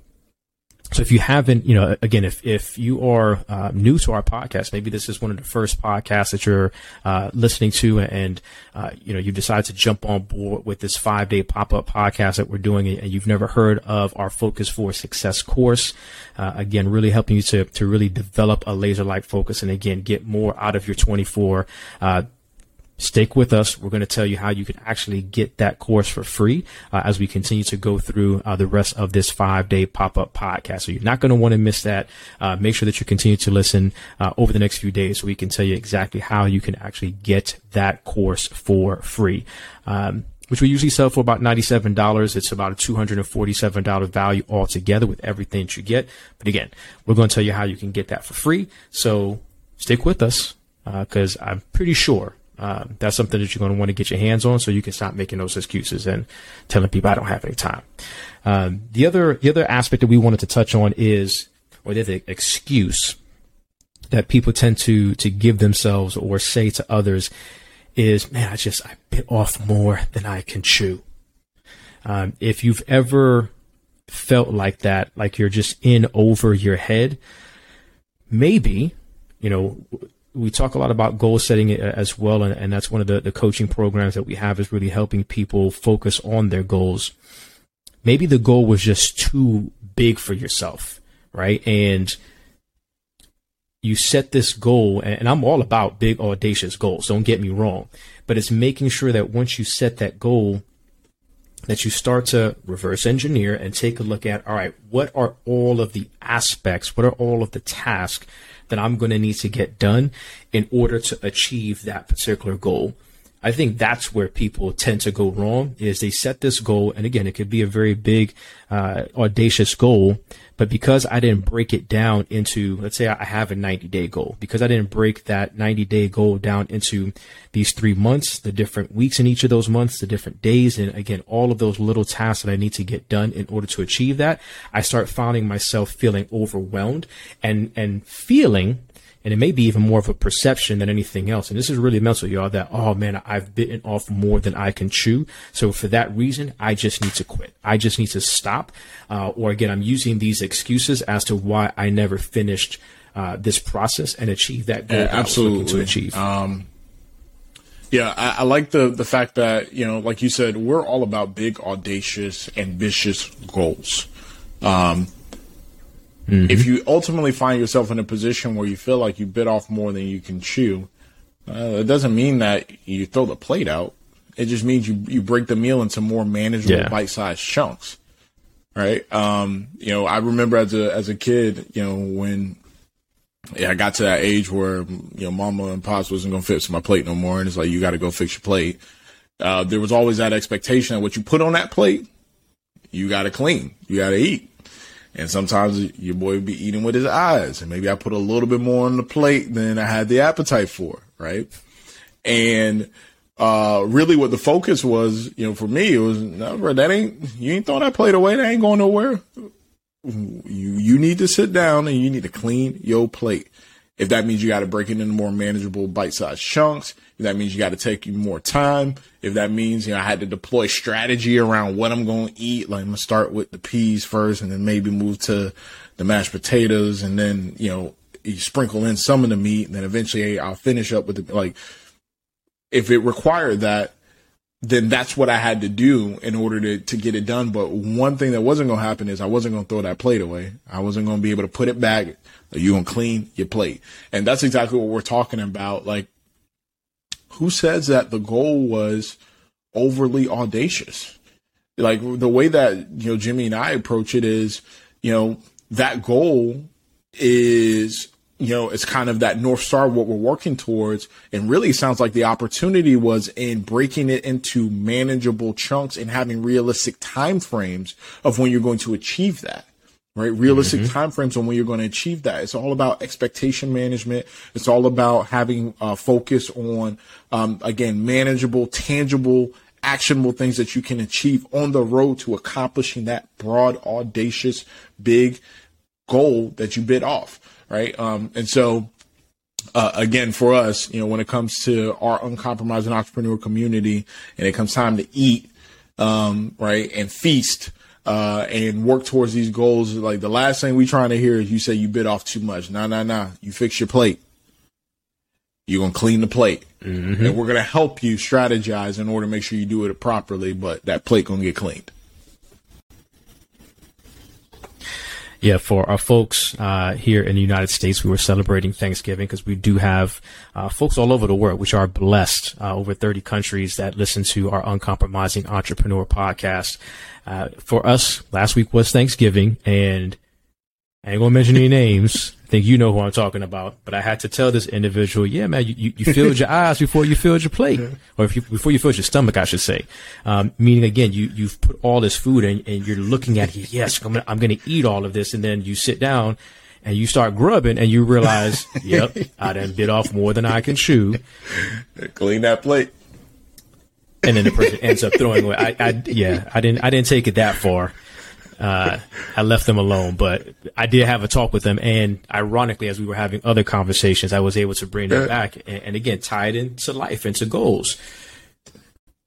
so if you haven't, you know, again, if, if you are uh, new to our podcast, maybe this is one of the first podcasts that you're uh, listening to and, uh, you know, you decide to jump on board with this five day pop up podcast that we're doing and you've never heard of our Focus for Success course. Uh, again, really helping you to, to really develop a laser like focus and again, get more out of your 24 stick with us. We're going to tell you how you can actually get that course for free uh, as we continue to go through uh, the rest of this five day pop up podcast. So you're not going to want to miss that. Uh, make sure that you continue to listen uh, over the next few days so we can tell you exactly how you can actually get that course for free. Um, which we usually sell for about $97. It's about a $247 value altogether with everything that you get. But again, we're going to tell you how you can get that for free. So stick with us because uh, I'm pretty sure uh, that's something that you're going to want to get your hands on so you can stop making those excuses and telling people I don't have any time. Um, the other the other aspect that we wanted to touch on is or the excuse that people tend to to give themselves or say to others is man I just I bit off more than I can chew. Um, if you've ever felt like that, like you're just in over your head, maybe you know we talk a lot about goal setting uh, as well, and, and that's one of the, the coaching programs that we have is really helping people focus on their goals. Maybe the goal was just too big for yourself, right? And you set this goal, and I'm all about big, audacious goals. Don't get me wrong, but it's making sure that once you set that goal, that you start to reverse engineer and take a look at, all right, what are all of the aspects? What are all of the tasks that I'm going to need to get done in order to achieve that particular goal. I think that's where people tend to go wrong is they set this goal. And again, it could be a very big, uh, audacious goal, but because I didn't break it down into, let's say I have a 90 day goal, because I didn't break that 90 day goal down into these three months, the different weeks in each of those months, the different days, and again, all of those little tasks that I need to get done in order to achieve that, I start finding myself feeling overwhelmed and, and feeling and it may be even more of a perception than anything else. And this is really mental, y'all, that, oh man, I've bitten off more than I can chew. So for that reason, I just need to quit. I just need to stop. Uh, or again, I'm using these excuses as to why I never finished uh, this process and achieve that goal yeah, absolutely. to achieve. Um, yeah, I, I, like the the fact that you know, like you said, we're all about big, audacious, ambitious goals. Um, Mm-hmm. If you ultimately find yourself in a position where you feel like you bit off more than you can chew, uh, it doesn't mean that you throw the plate out. It just means you you break the meal into more manageable yeah. bite-sized chunks. Right? Um, you know, I remember as a as a kid, you know, when yeah, I got to that age where you know, mama and pops wasn't gonna fix my plate no more, and it's like you got to go fix your plate. Uh, there was always that expectation that what you put on that plate, you got to clean, you got to eat. And sometimes your boy would be eating with his eyes. And maybe I put a little bit more on the plate than I had the appetite for, right? And uh, really what the focus was, you know, for me, it was, no, bro, that ain't, you ain't throwing that plate away. That ain't going nowhere. You, you need to sit down and you need to clean your plate. If that means you got to break it into more manageable bite-sized chunks, if that means you got to take you more time, if that means you know I had to deploy strategy around what I'm going to eat, like I'm gonna start with the peas first, and then maybe move to the mashed potatoes, and then you know you sprinkle in some of the meat, and then eventually I'll finish up with the like. If it required that, then that's what I had to do in order to, to get it done. But one thing that wasn't going to happen is I wasn't going to throw that plate away. I wasn't going to be able to put it back. You going to clean your plate. And that's exactly what we're talking about. Like, who says that the goal was overly audacious? Like the way that, you know, Jimmy and I approach it is, you know, that goal is you know, it's kind of that North Star, what we're working towards. And really sounds like the opportunity was in breaking it into manageable chunks and having realistic time frames of when you're going to achieve that. Right. Realistic mm-hmm. time frames on when you're going to achieve that. It's all about expectation management. It's all about having a focus on, um, again, manageable, tangible, actionable things that you can achieve on the road to accomplishing that broad, audacious, big goal that you bit off right? Um, and so, uh, again, for us, you know, when it comes to our uncompromising entrepreneur community and it comes time to eat, um, right, and feast, uh, and work towards these goals, like the last thing we trying to hear is you say you bit off too much. Nah, nah, nah. You fix your plate. You're going to clean the plate. Mm-hmm. And we're going to help you strategize in order to make sure you do it properly, but that plate going to get cleaned. Yeah, for our folks uh, here in the United States, we were celebrating Thanksgiving because we do have uh, folks all over the world, which are blessed, uh, over 30 countries that listen to our uncompromising entrepreneur podcast. Uh, for us, last week was Thanksgiving, and I ain't gonna mention any names, I think you know who I'm talking about, but I had to tell this individual, yeah, man, you, you, you filled your eyes before you filled your plate, or if you, before you filled your stomach, I should say. Um, meaning again, you, you've put all this food in and you're looking at it, yes, I'm gonna, I'm gonna eat all of this. And then you sit down and you start grubbing and you realize, yep, I done bit off more than I can chew. Clean that plate. And then the person ends up throwing away. I, I, yeah, I didn't, I didn't take it that far uh, I left them alone. But I did have a talk with them, and ironically, as we were having other conversations, I was able to bring them back and, and again tie it into life, into goals.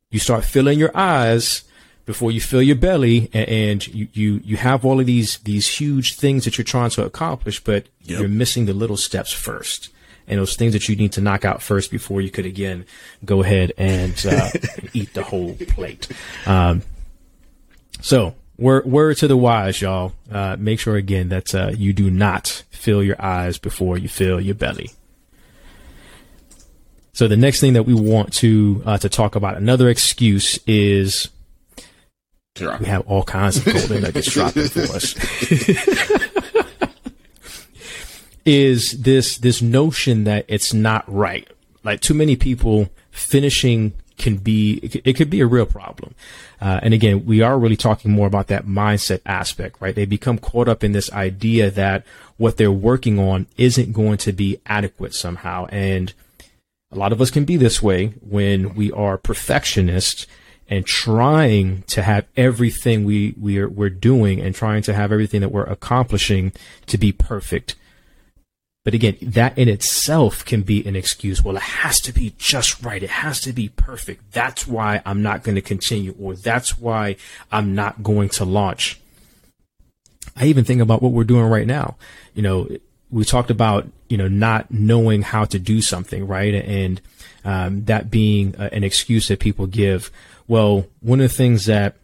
You start filling your eyes before you fill your belly, and, and you, you you have all of these these huge things that you're trying to accomplish, but yep. you're missing the little steps first and those things that you need to knock out first before you could again go ahead and uh, eat the whole plate. Um, so word, word to the wise, y'all. Uh, make sure again that uh, you do not fill your eyes before you fill your belly. So the next thing that we want to uh, to talk about, another excuse is we have all kinds of golden nuggets dropping for us. is this this notion that it's not right? Like too many people finishing can be it could be a real problem. Uh, and again, we are really talking more about that mindset aspect, right? They become caught up in this idea that what they're working on isn't going to be adequate somehow. And a lot of us can be this way when we are perfectionists and trying to have everything we, we are, we're doing and trying to have everything that we're accomplishing to be perfect but again, that in itself can be an excuse. Well, it has to be just right. It has to be perfect. That's why I'm not going to continue, or that's why I'm not going to launch. I even think about what we're doing right now. You know, we talked about, you know, not knowing how to do something, right? And um, that being an excuse that people give. Well, one of the things that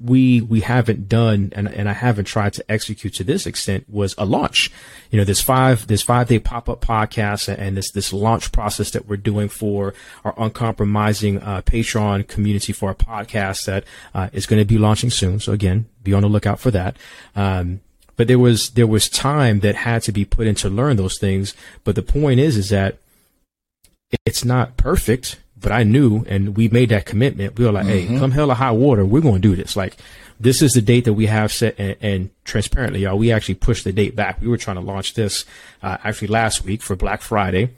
we we haven't done and, and I haven't tried to execute to this extent was a launch. You know, this five this five day pop up podcast and this this launch process that we're doing for our uncompromising uh, Patreon community for our podcast that uh, is going to be launching soon. So again, be on the lookout for that. Um, but there was there was time that had to be put in to learn those things. But the point is, is that it's not perfect but I knew, and we made that commitment. We were like, mm-hmm. "Hey, come hell or high water, we're going to do this." Like, this is the date that we have set, and, and, transparently, y'all, we actually pushed the date back. We were trying to launch this uh, actually last week for Black Friday,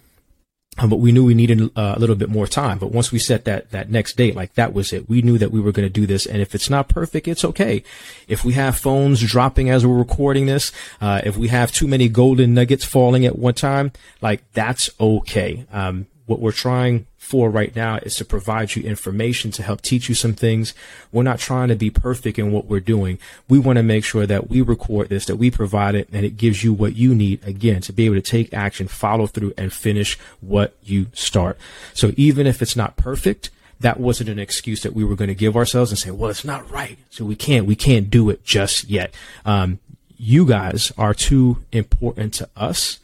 um, but we knew we needed uh, a little bit more time. But once we set that that next date, like that was it. We knew that we were going to do this, and if it's not perfect, it's okay. If we have phones dropping as we're recording this, uh, if we have too many golden nuggets falling at one time, like that's okay. Um, what we're trying for right now is to provide you information to help teach you some things. We're not trying to be perfect in what we're doing. We want to make sure that we record this, that we provide it, and it gives you what you need again to be able to take action, follow through, and finish what you start. So even if it's not perfect, that wasn't an excuse that we were going to give ourselves and say, well, it's not right. So we can't, we can't do it just yet. Um, you guys are too important to us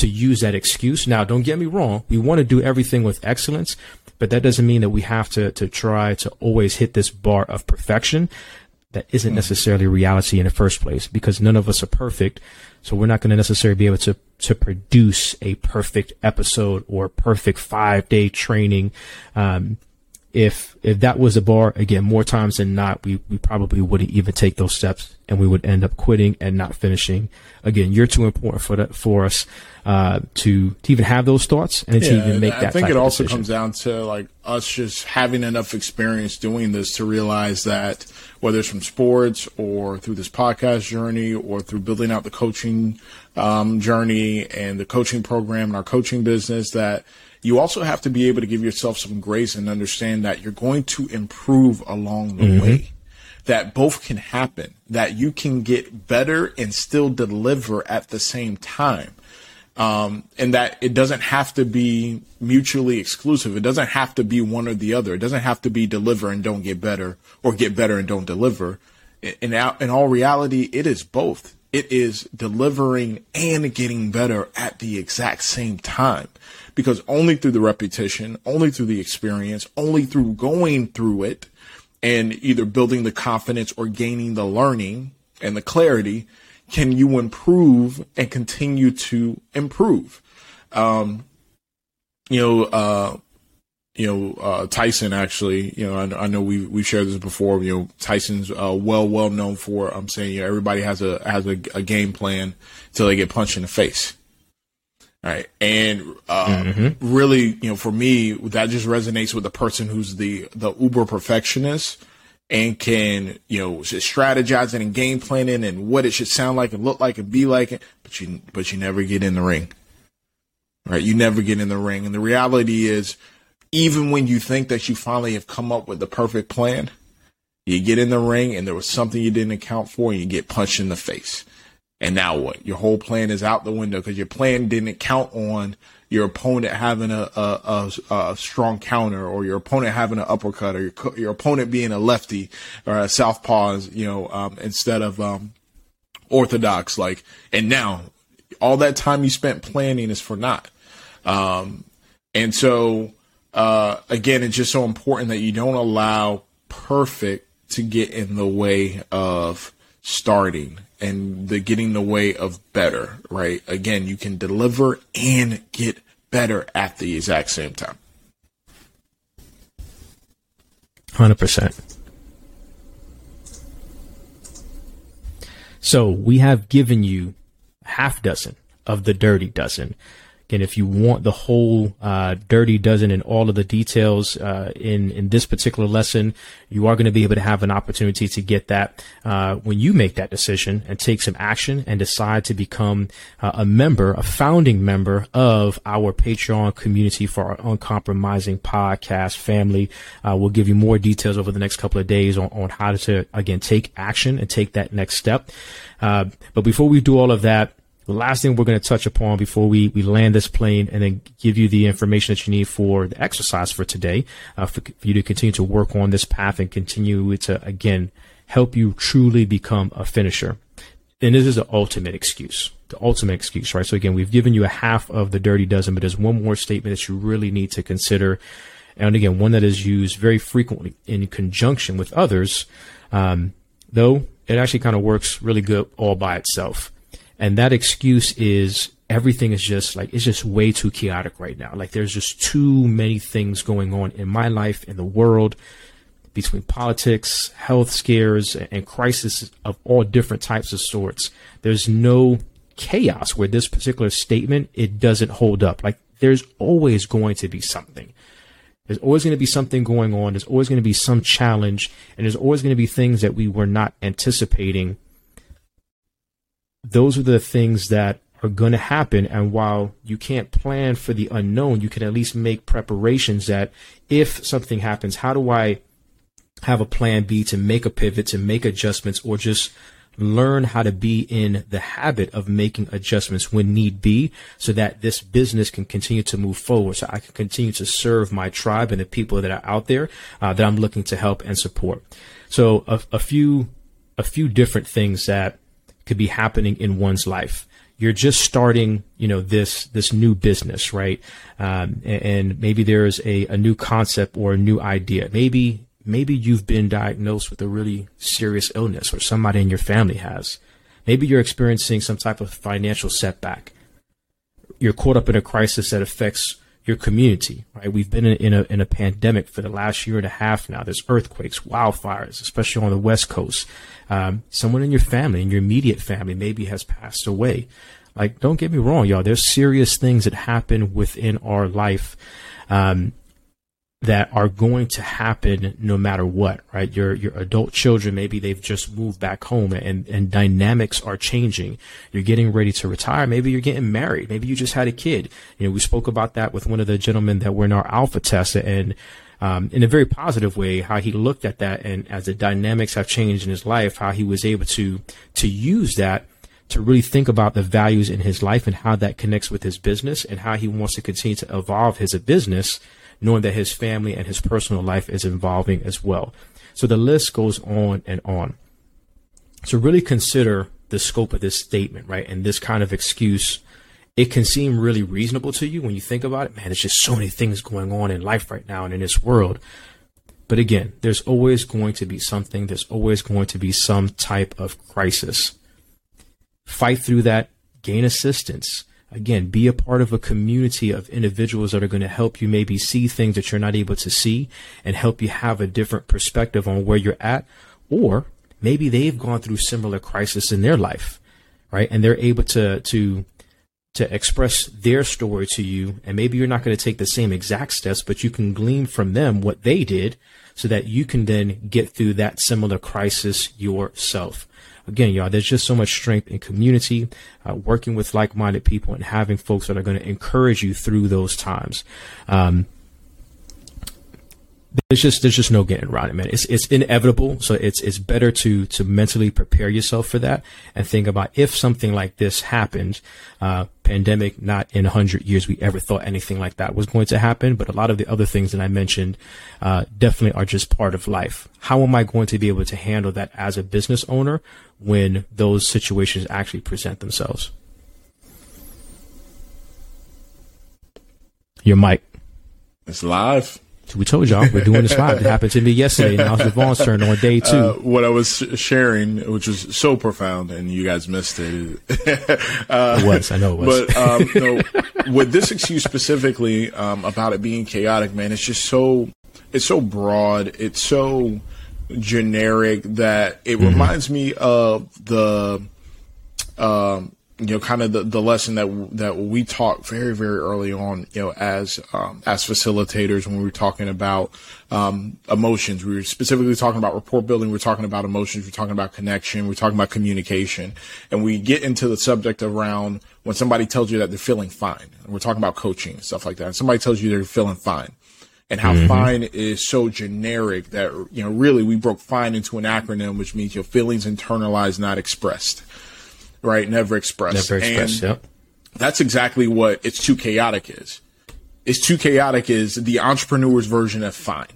to use that excuse. Now, don't get me wrong. We want to do everything with excellence, but that doesn't mean that we have to, to try to always hit this bar of perfection. That isn't necessarily reality in the first place because none of us are perfect. So we're not going to necessarily be able to, to produce a perfect episode or perfect five day training. Um, if if that was the bar again more times than not we we probably wouldn't even take those steps and we would end up quitting and not finishing again you're too important for that for us uh, to to even have those thoughts and to even make that I think it also decision. comes down to like us just having enough experience doing this to realize that whether it's from sports or through this podcast journey or through building out the coaching um, journey and the coaching program and our coaching business that you also have to be able to give yourself some grace and understand that you're going to improve along the mm-hmm. way. That both can happen, that you can get better and still deliver at the same time. Um, and that it doesn't have to be mutually exclusive. It doesn't have to be one or the other. It doesn't have to be deliver and don't get better or get better and don't deliver. In, in all reality, it is both. It is delivering and getting better at the exact same time because only through the repetition, only through the experience, only through going through it and either building the confidence or gaining the learning and the clarity can you improve and continue to improve. Um, you know, uh, you know, uh, Tyson actually, you know, I, I, know we we shared this before. You know, Tyson's uh, well well known for. I'm saying, you know, everybody has a has a, a game plan until they get punched in the face. Right. And uh, mm-hmm. really, you know, for me, that just resonates with the person who's the the uber perfectionist and can, you know, strategizing and game planning and what it should sound like and look like and be like, but you but you never get in the ring. Right? You never get in the ring. And the reality is, even when you think that you finally have come up with the perfect plan, you get in the ring and there was something you didn't account for and you get punched in the face. And now what? Your whole plan is out the window because your plan didn't count on your opponent having a, a, a, a, strong counter or your opponent having an uppercut or your, your opponent being a lefty or a southpaw, you know, um, instead of, um, orthodox. Like, and now all that time you spent planning is for naught. Um, and so, uh, again, it's just so important that you don't allow perfect to get in the way of starting and the getting the way of better, right? Again, you can deliver and get better at the exact same time. 100%. So we have given you half dozen of the dirty dozen and if you want the whole uh, dirty dozen and all of the details uh, in in this particular lesson, you are going to be able to have an opportunity to get that uh, when you make that decision and take some action and decide to become uh, a member, a founding member of our Patreon community for our uncompromising podcast family. Uh, we'll give you more details over the next couple of days on, on how to again take action and take that next step. Uh, but before we do all of that, the last thing we're going to touch upon before we, we land this plane and then give you the information that you need for the exercise for today, uh, for, for you to continue to work on this path and continue to, again, help you truly become a finisher. And this is the ultimate excuse, the ultimate excuse, right? So again, we've given you a half of the dirty dozen, but there's one more statement that you really need to consider. And again, one that is used very frequently in conjunction with others, um, though it actually kind of works really good all by itself. And that excuse is everything is just like, it's just way too chaotic right now. Like there's just too many things going on in my life, in the world, between politics, health scares, and crises of all different types of sorts. There's no chaos where this particular statement, it doesn't hold up. Like there's always going to be something. There's always going to be something going on. There's always going to be some challenge, and there's always going to be things that we were not anticipating. Those are the things that are going to happen. And while you can't plan for the unknown, you can at least make preparations that if something happens, how do I have a plan B to make a pivot, to make adjustments, or just learn how to be in the habit of making adjustments when need be so that this business can continue to move forward so I can continue to serve my tribe and the people that are out there uh, that I'm looking to help and support. So a, a few a few different things that could be happening in one's life you're just starting, you know, this this new business, right? Um, and, and, maybe there's a, a new concept or a new idea. Maybe maybe you've been diagnosed with a really serious illness, or somebody in your family has. Maybe you're experiencing some type of financial setback. You're caught up in a crisis that affects your community, right? We've been in, a, in a pandemic for the last year and a half now. There's earthquakes, wildfires, especially on the West Coast. Um, someone in your family, in your immediate family, maybe has passed away. Like, don't get me wrong, y'all. There's serious things that happen within our life. Um, that are going to happen no matter what, right? Your your adult children, maybe they've just moved back home and, and dynamics are changing. You're getting ready to retire. Maybe you're getting married. Maybe you just had a kid. You know, we spoke about that with one of the gentlemen that were in our alpha test and um, in a very positive way, how he looked at that and as the dynamics have changed in his life, how he was able to to use that to really think about the values in his life and how that connects with his business and how he wants to continue to evolve his business, knowing that his family and his personal life is evolving as well. So the list goes on and on. So really consider the scope of this statement, right? And this kind of excuse it can seem really reasonable to you when you think about it. Man, there's just so many things going on in life right now and in this world. But again, there's always going to be something, there's always going to be some type of crisis. Fight through that, gain assistance. Again, be a part of a community of individuals that are going to help you maybe see things that you're not able to see and help you have a different perspective on where you're at. Or maybe they've gone through similar crisis in their life, right? And they're able to, to to express their story to you. And maybe you're not going to take the same exact steps, but you can glean from them what they did so that you can then get through that similar crisis yourself. Again, y'all, there's just so much strength in community, uh, working with like-minded people and having folks that are going to encourage you through those times. Um, there's just there's just no getting around it, man. It's it's inevitable. So it's it's better to to mentally prepare yourself for that and think about if something like this happened, uh, pandemic. Not in a hundred years we ever thought anything like that was going to happen, but a lot of the other things that I mentioned uh, definitely are just part of life. How am I going to be able to handle that as a business owner when those situations actually present themselves? Your mic. It's live. We told y'all we're doing this live. It happened to me yesterday. Now it's Devon's turn on day two. Uh, what I was sharing, which was so profound, and you guys missed it. uh, it was. I know it was. But um, know, with this excuse specifically um, about it being chaotic, man, it's just so it's so broad. It's so generic that it mm-hmm. reminds me of the. Um, you know, kind of the, the lesson that that we taught very very early on, you know, as um, as facilitators when we were talking about um, emotions. We were specifically talking about rapport building. We are talking about emotions. We are talking about connection. We are talking about communication, and we get into the subject around when somebody tells you that they're feeling fine. And we're talking about coaching and stuff like that. And somebody tells you they're feeling fine. And how mm-hmm. fine is so generic that, you know, really we broke fine into an acronym, which means your feelings internalized, not expressed right? Never expressed. Never expressed. And yep. That's exactly what it's too chaotic is. It's too chaotic is the entrepreneur's version of fine,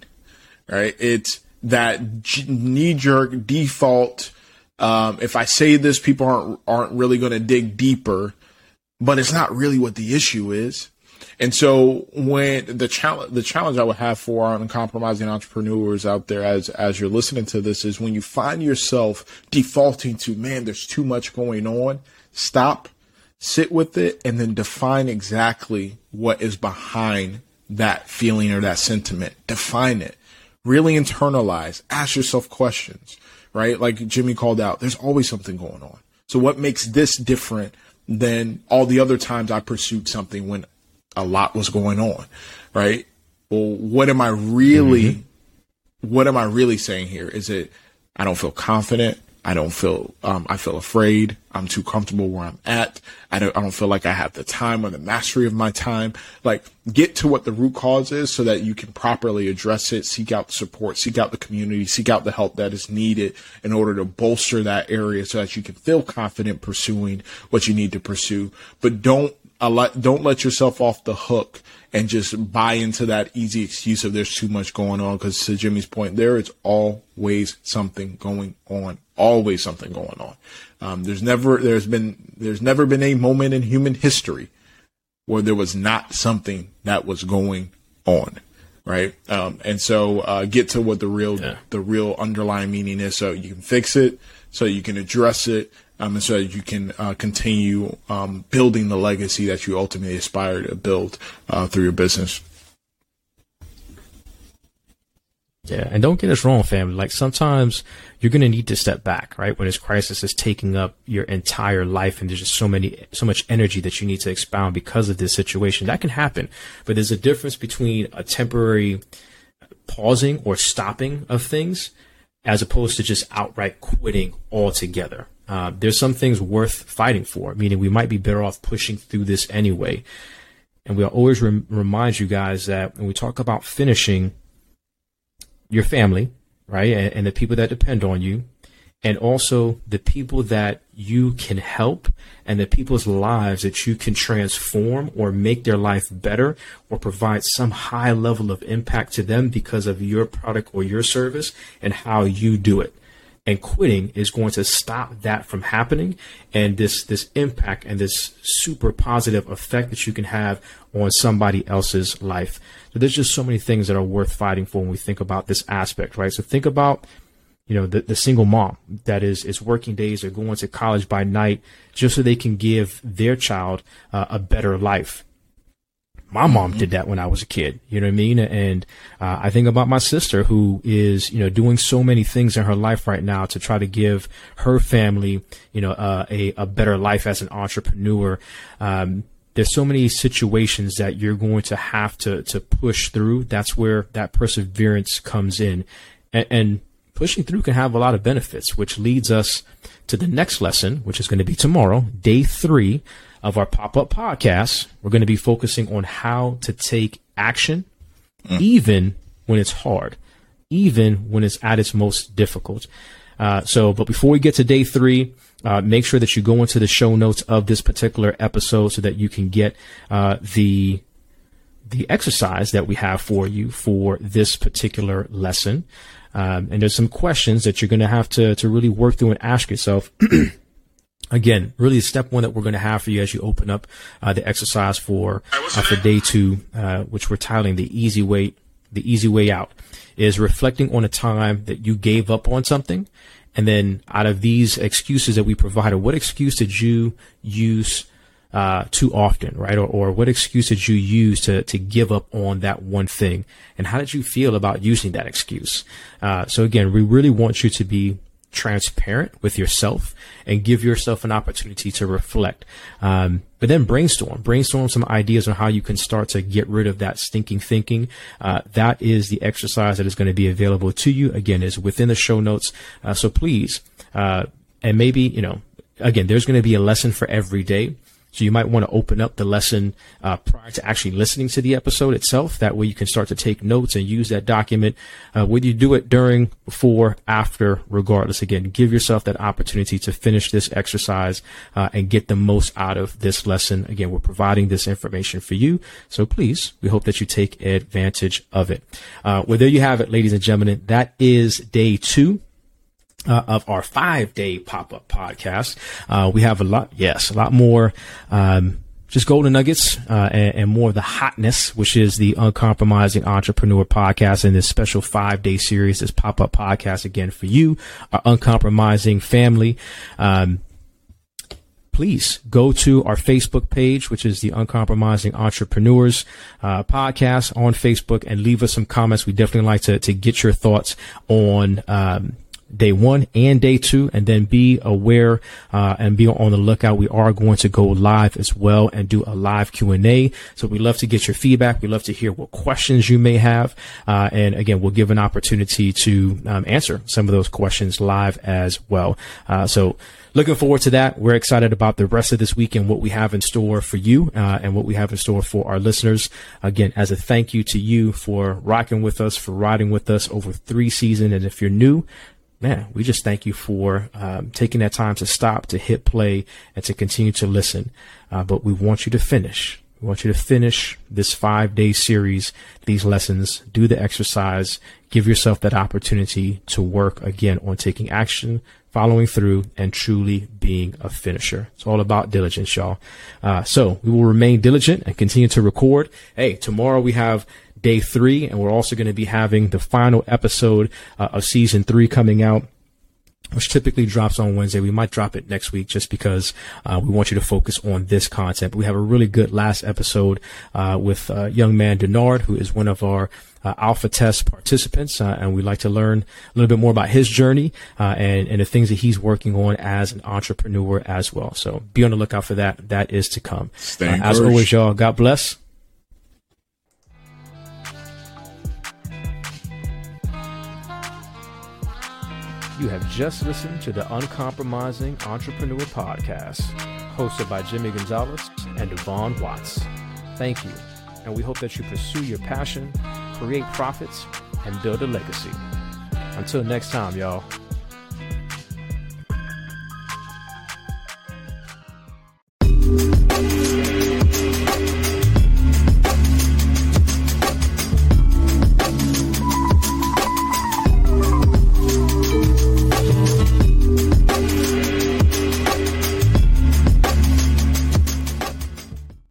right? It's that knee jerk default. Um, if I say this, people aren't aren't really going to dig deeper, but it's not really what the issue is. And so when the challenge, the challenge I would have for uncompromising entrepreneurs out there as, as you're listening to this is when you find yourself defaulting to, man, there's too much going on, stop, sit with it, and then define exactly what is behind that feeling or that sentiment. Define it. Really internalize. Ask yourself questions, right? Like Jimmy called out, there's always something going on. So what makes this different than all the other times I pursued something when a lot was going on, right? Well, what am I really, mm-hmm. what am I really saying here? Is it, I don't feel confident. I don't feel, um, I feel afraid. I'm too comfortable where I'm at. I don't, I don't feel like I have the time or the mastery of my time. Like get to what the root cause is so that you can properly address it, seek out the support, seek out the community, seek out the help that is needed in order to bolster that area so that you can feel confident pursuing what you need to pursue. But don't don't let yourself off the hook and just buy into that easy excuse of there's too much going on. Because to Jimmy's point, there is always something going on. Always something going on. Um, there's never there's been there's never been a moment in human history where there was not something that was going on right? Um, and so uh, get to what the real yeah. the real underlying meaning is, so you can fix it, so you can address it, um, and so that you can uh, continue um, building the legacy that you ultimately aspire to build uh, through your business. Yeah, and don't get us wrong, family. Like sometimes you're going to need to step back, right? When this crisis is taking up your entire life and there's just so many, so much energy that you need to expound because of this situation. That can happen, but there's a difference between a temporary pausing or stopping of things as opposed to just outright quitting altogether. Uh, there's some things worth fighting for, meaning we might be better off pushing through this anyway. And we'll always rem- remind you guys that when we talk about finishing your family, right, and, and the people that depend on you, and also the people that you can help and the people's lives that you can transform or make their life better or provide some high level of impact to them because of your product or your service and how you do it and quitting is going to stop that from happening. And this this impact and this super positive effect that you can have on somebody else's life. So there's just so many things that are worth fighting for when we think about this aspect right? So think about you know the, the single mom that is is working days or going to college by night just so they can give their child uh, a better life my mom did that when I was a kid. You know what I mean? And uh, I think about my sister who is, you know, doing so many things in her life right now to try to give her family, you know, uh, a, a better life as an entrepreneur. Um, there's so many situations that you're going to have to, to push through. That's where that perseverance comes in. And, and pushing through can have a lot of benefits, which leads us to the next lesson, which is going to be tomorrow, day three of our pop up podcast, we're going to be focusing on how to take action, mm. even when it's hard, even when it's at its most difficult. Uh, so, but before we get to day three, uh, make sure that you go into the show notes of this particular episode so that you can get uh, the the exercise that we have for you for this particular lesson. Um, and there's some questions that you're going to have to to really work through and ask yourself. again, really the step one that we're going to have for you as you open up uh, the exercise for uh, for day two, uh, which we're titling the easy way the easy way out, is reflecting on a time that you gave up on something, and then out of these excuses that we provided, what excuse did you use? Uh, too often, right? Or, or what excuse did you use to, to give up on that one thing? And how did you feel about using that excuse? Uh, so again, we really want you to be transparent with yourself and give yourself an opportunity to reflect. Um, but then brainstorm, brainstorm some ideas on how you can start to get rid of that stinking thinking. Uh, that is the exercise that is going to be available to you. Again, is within the show notes. Uh, so please, uh, and maybe, you know, again, there's going to be a lesson for every day. So you might want to open up the lesson uh, prior to actually listening to the episode itself. That way you can start to take notes and use that document. Uh, whether you do it during, before, after, regardless. Again, give yourself that opportunity to finish this exercise uh, and get the most out of this lesson. Again, we're providing this information for you. So please, we hope that you take advantage of it. Uh, well, there you have it, ladies and gentlemen. That is day two uh, of our five day pop up podcast. Uh, we have a lot, yes, a lot more, um, just golden nuggets, uh, and, and, more of the hotness, which is the uncompromising entrepreneur podcast and this special five day series, this pop up podcast again for you, our uncompromising family. Um, please go to our Facebook page, which is the Uncompromising Entrepreneurs uh, podcast on Facebook, and leave us some comments. We definitely like to to get your thoughts on um, day one and day two, and then be aware uh, and be on the lookout. We are going to go live as well and do a live Q and A. So we love to get your feedback. We love to hear what questions you may have, uh, and again, we'll give an opportunity to um, answer some of those questions live as well. Uh, so looking forward to that. We're excited about the rest of this week and what we have in store for you uh, and what we have in store for our listeners. Again, as a thank you to you for rocking with us, for riding with us over three seasons. And if you're new, man, we just thank you for um, taking that time to stop, to hit play, and to continue to listen. Uh, but we want you to finish. We want you to finish this five day series, these lessons, do the exercise, give yourself that opportunity to work again on taking action, following through, and truly being a finisher. It's all about diligence, y'all. Uh, so we will remain diligent and continue to record. Hey, tomorrow we have day three, and we're also going to be having the final episode uh, of season three coming out which typically drops on Wednesday. We might drop it next week just because uh, we want you to focus on this content. But we have a really good last episode uh, with uh, young man Denard, who is one of our uh, alpha test participants, uh, and we'd like to learn a little bit more about his journey uh, and, and the things that he's working on as an entrepreneur as well. So be on the lookout for that. That is to come. as always, y'all, God bless. You have just listened to the Uncompromising Entrepreneur Podcast, hosted by Jimmy Gonzalez and Devon Watts. Thank you, and we hope that you pursue your passion, create profits, and build a legacy. Until next time, y'all.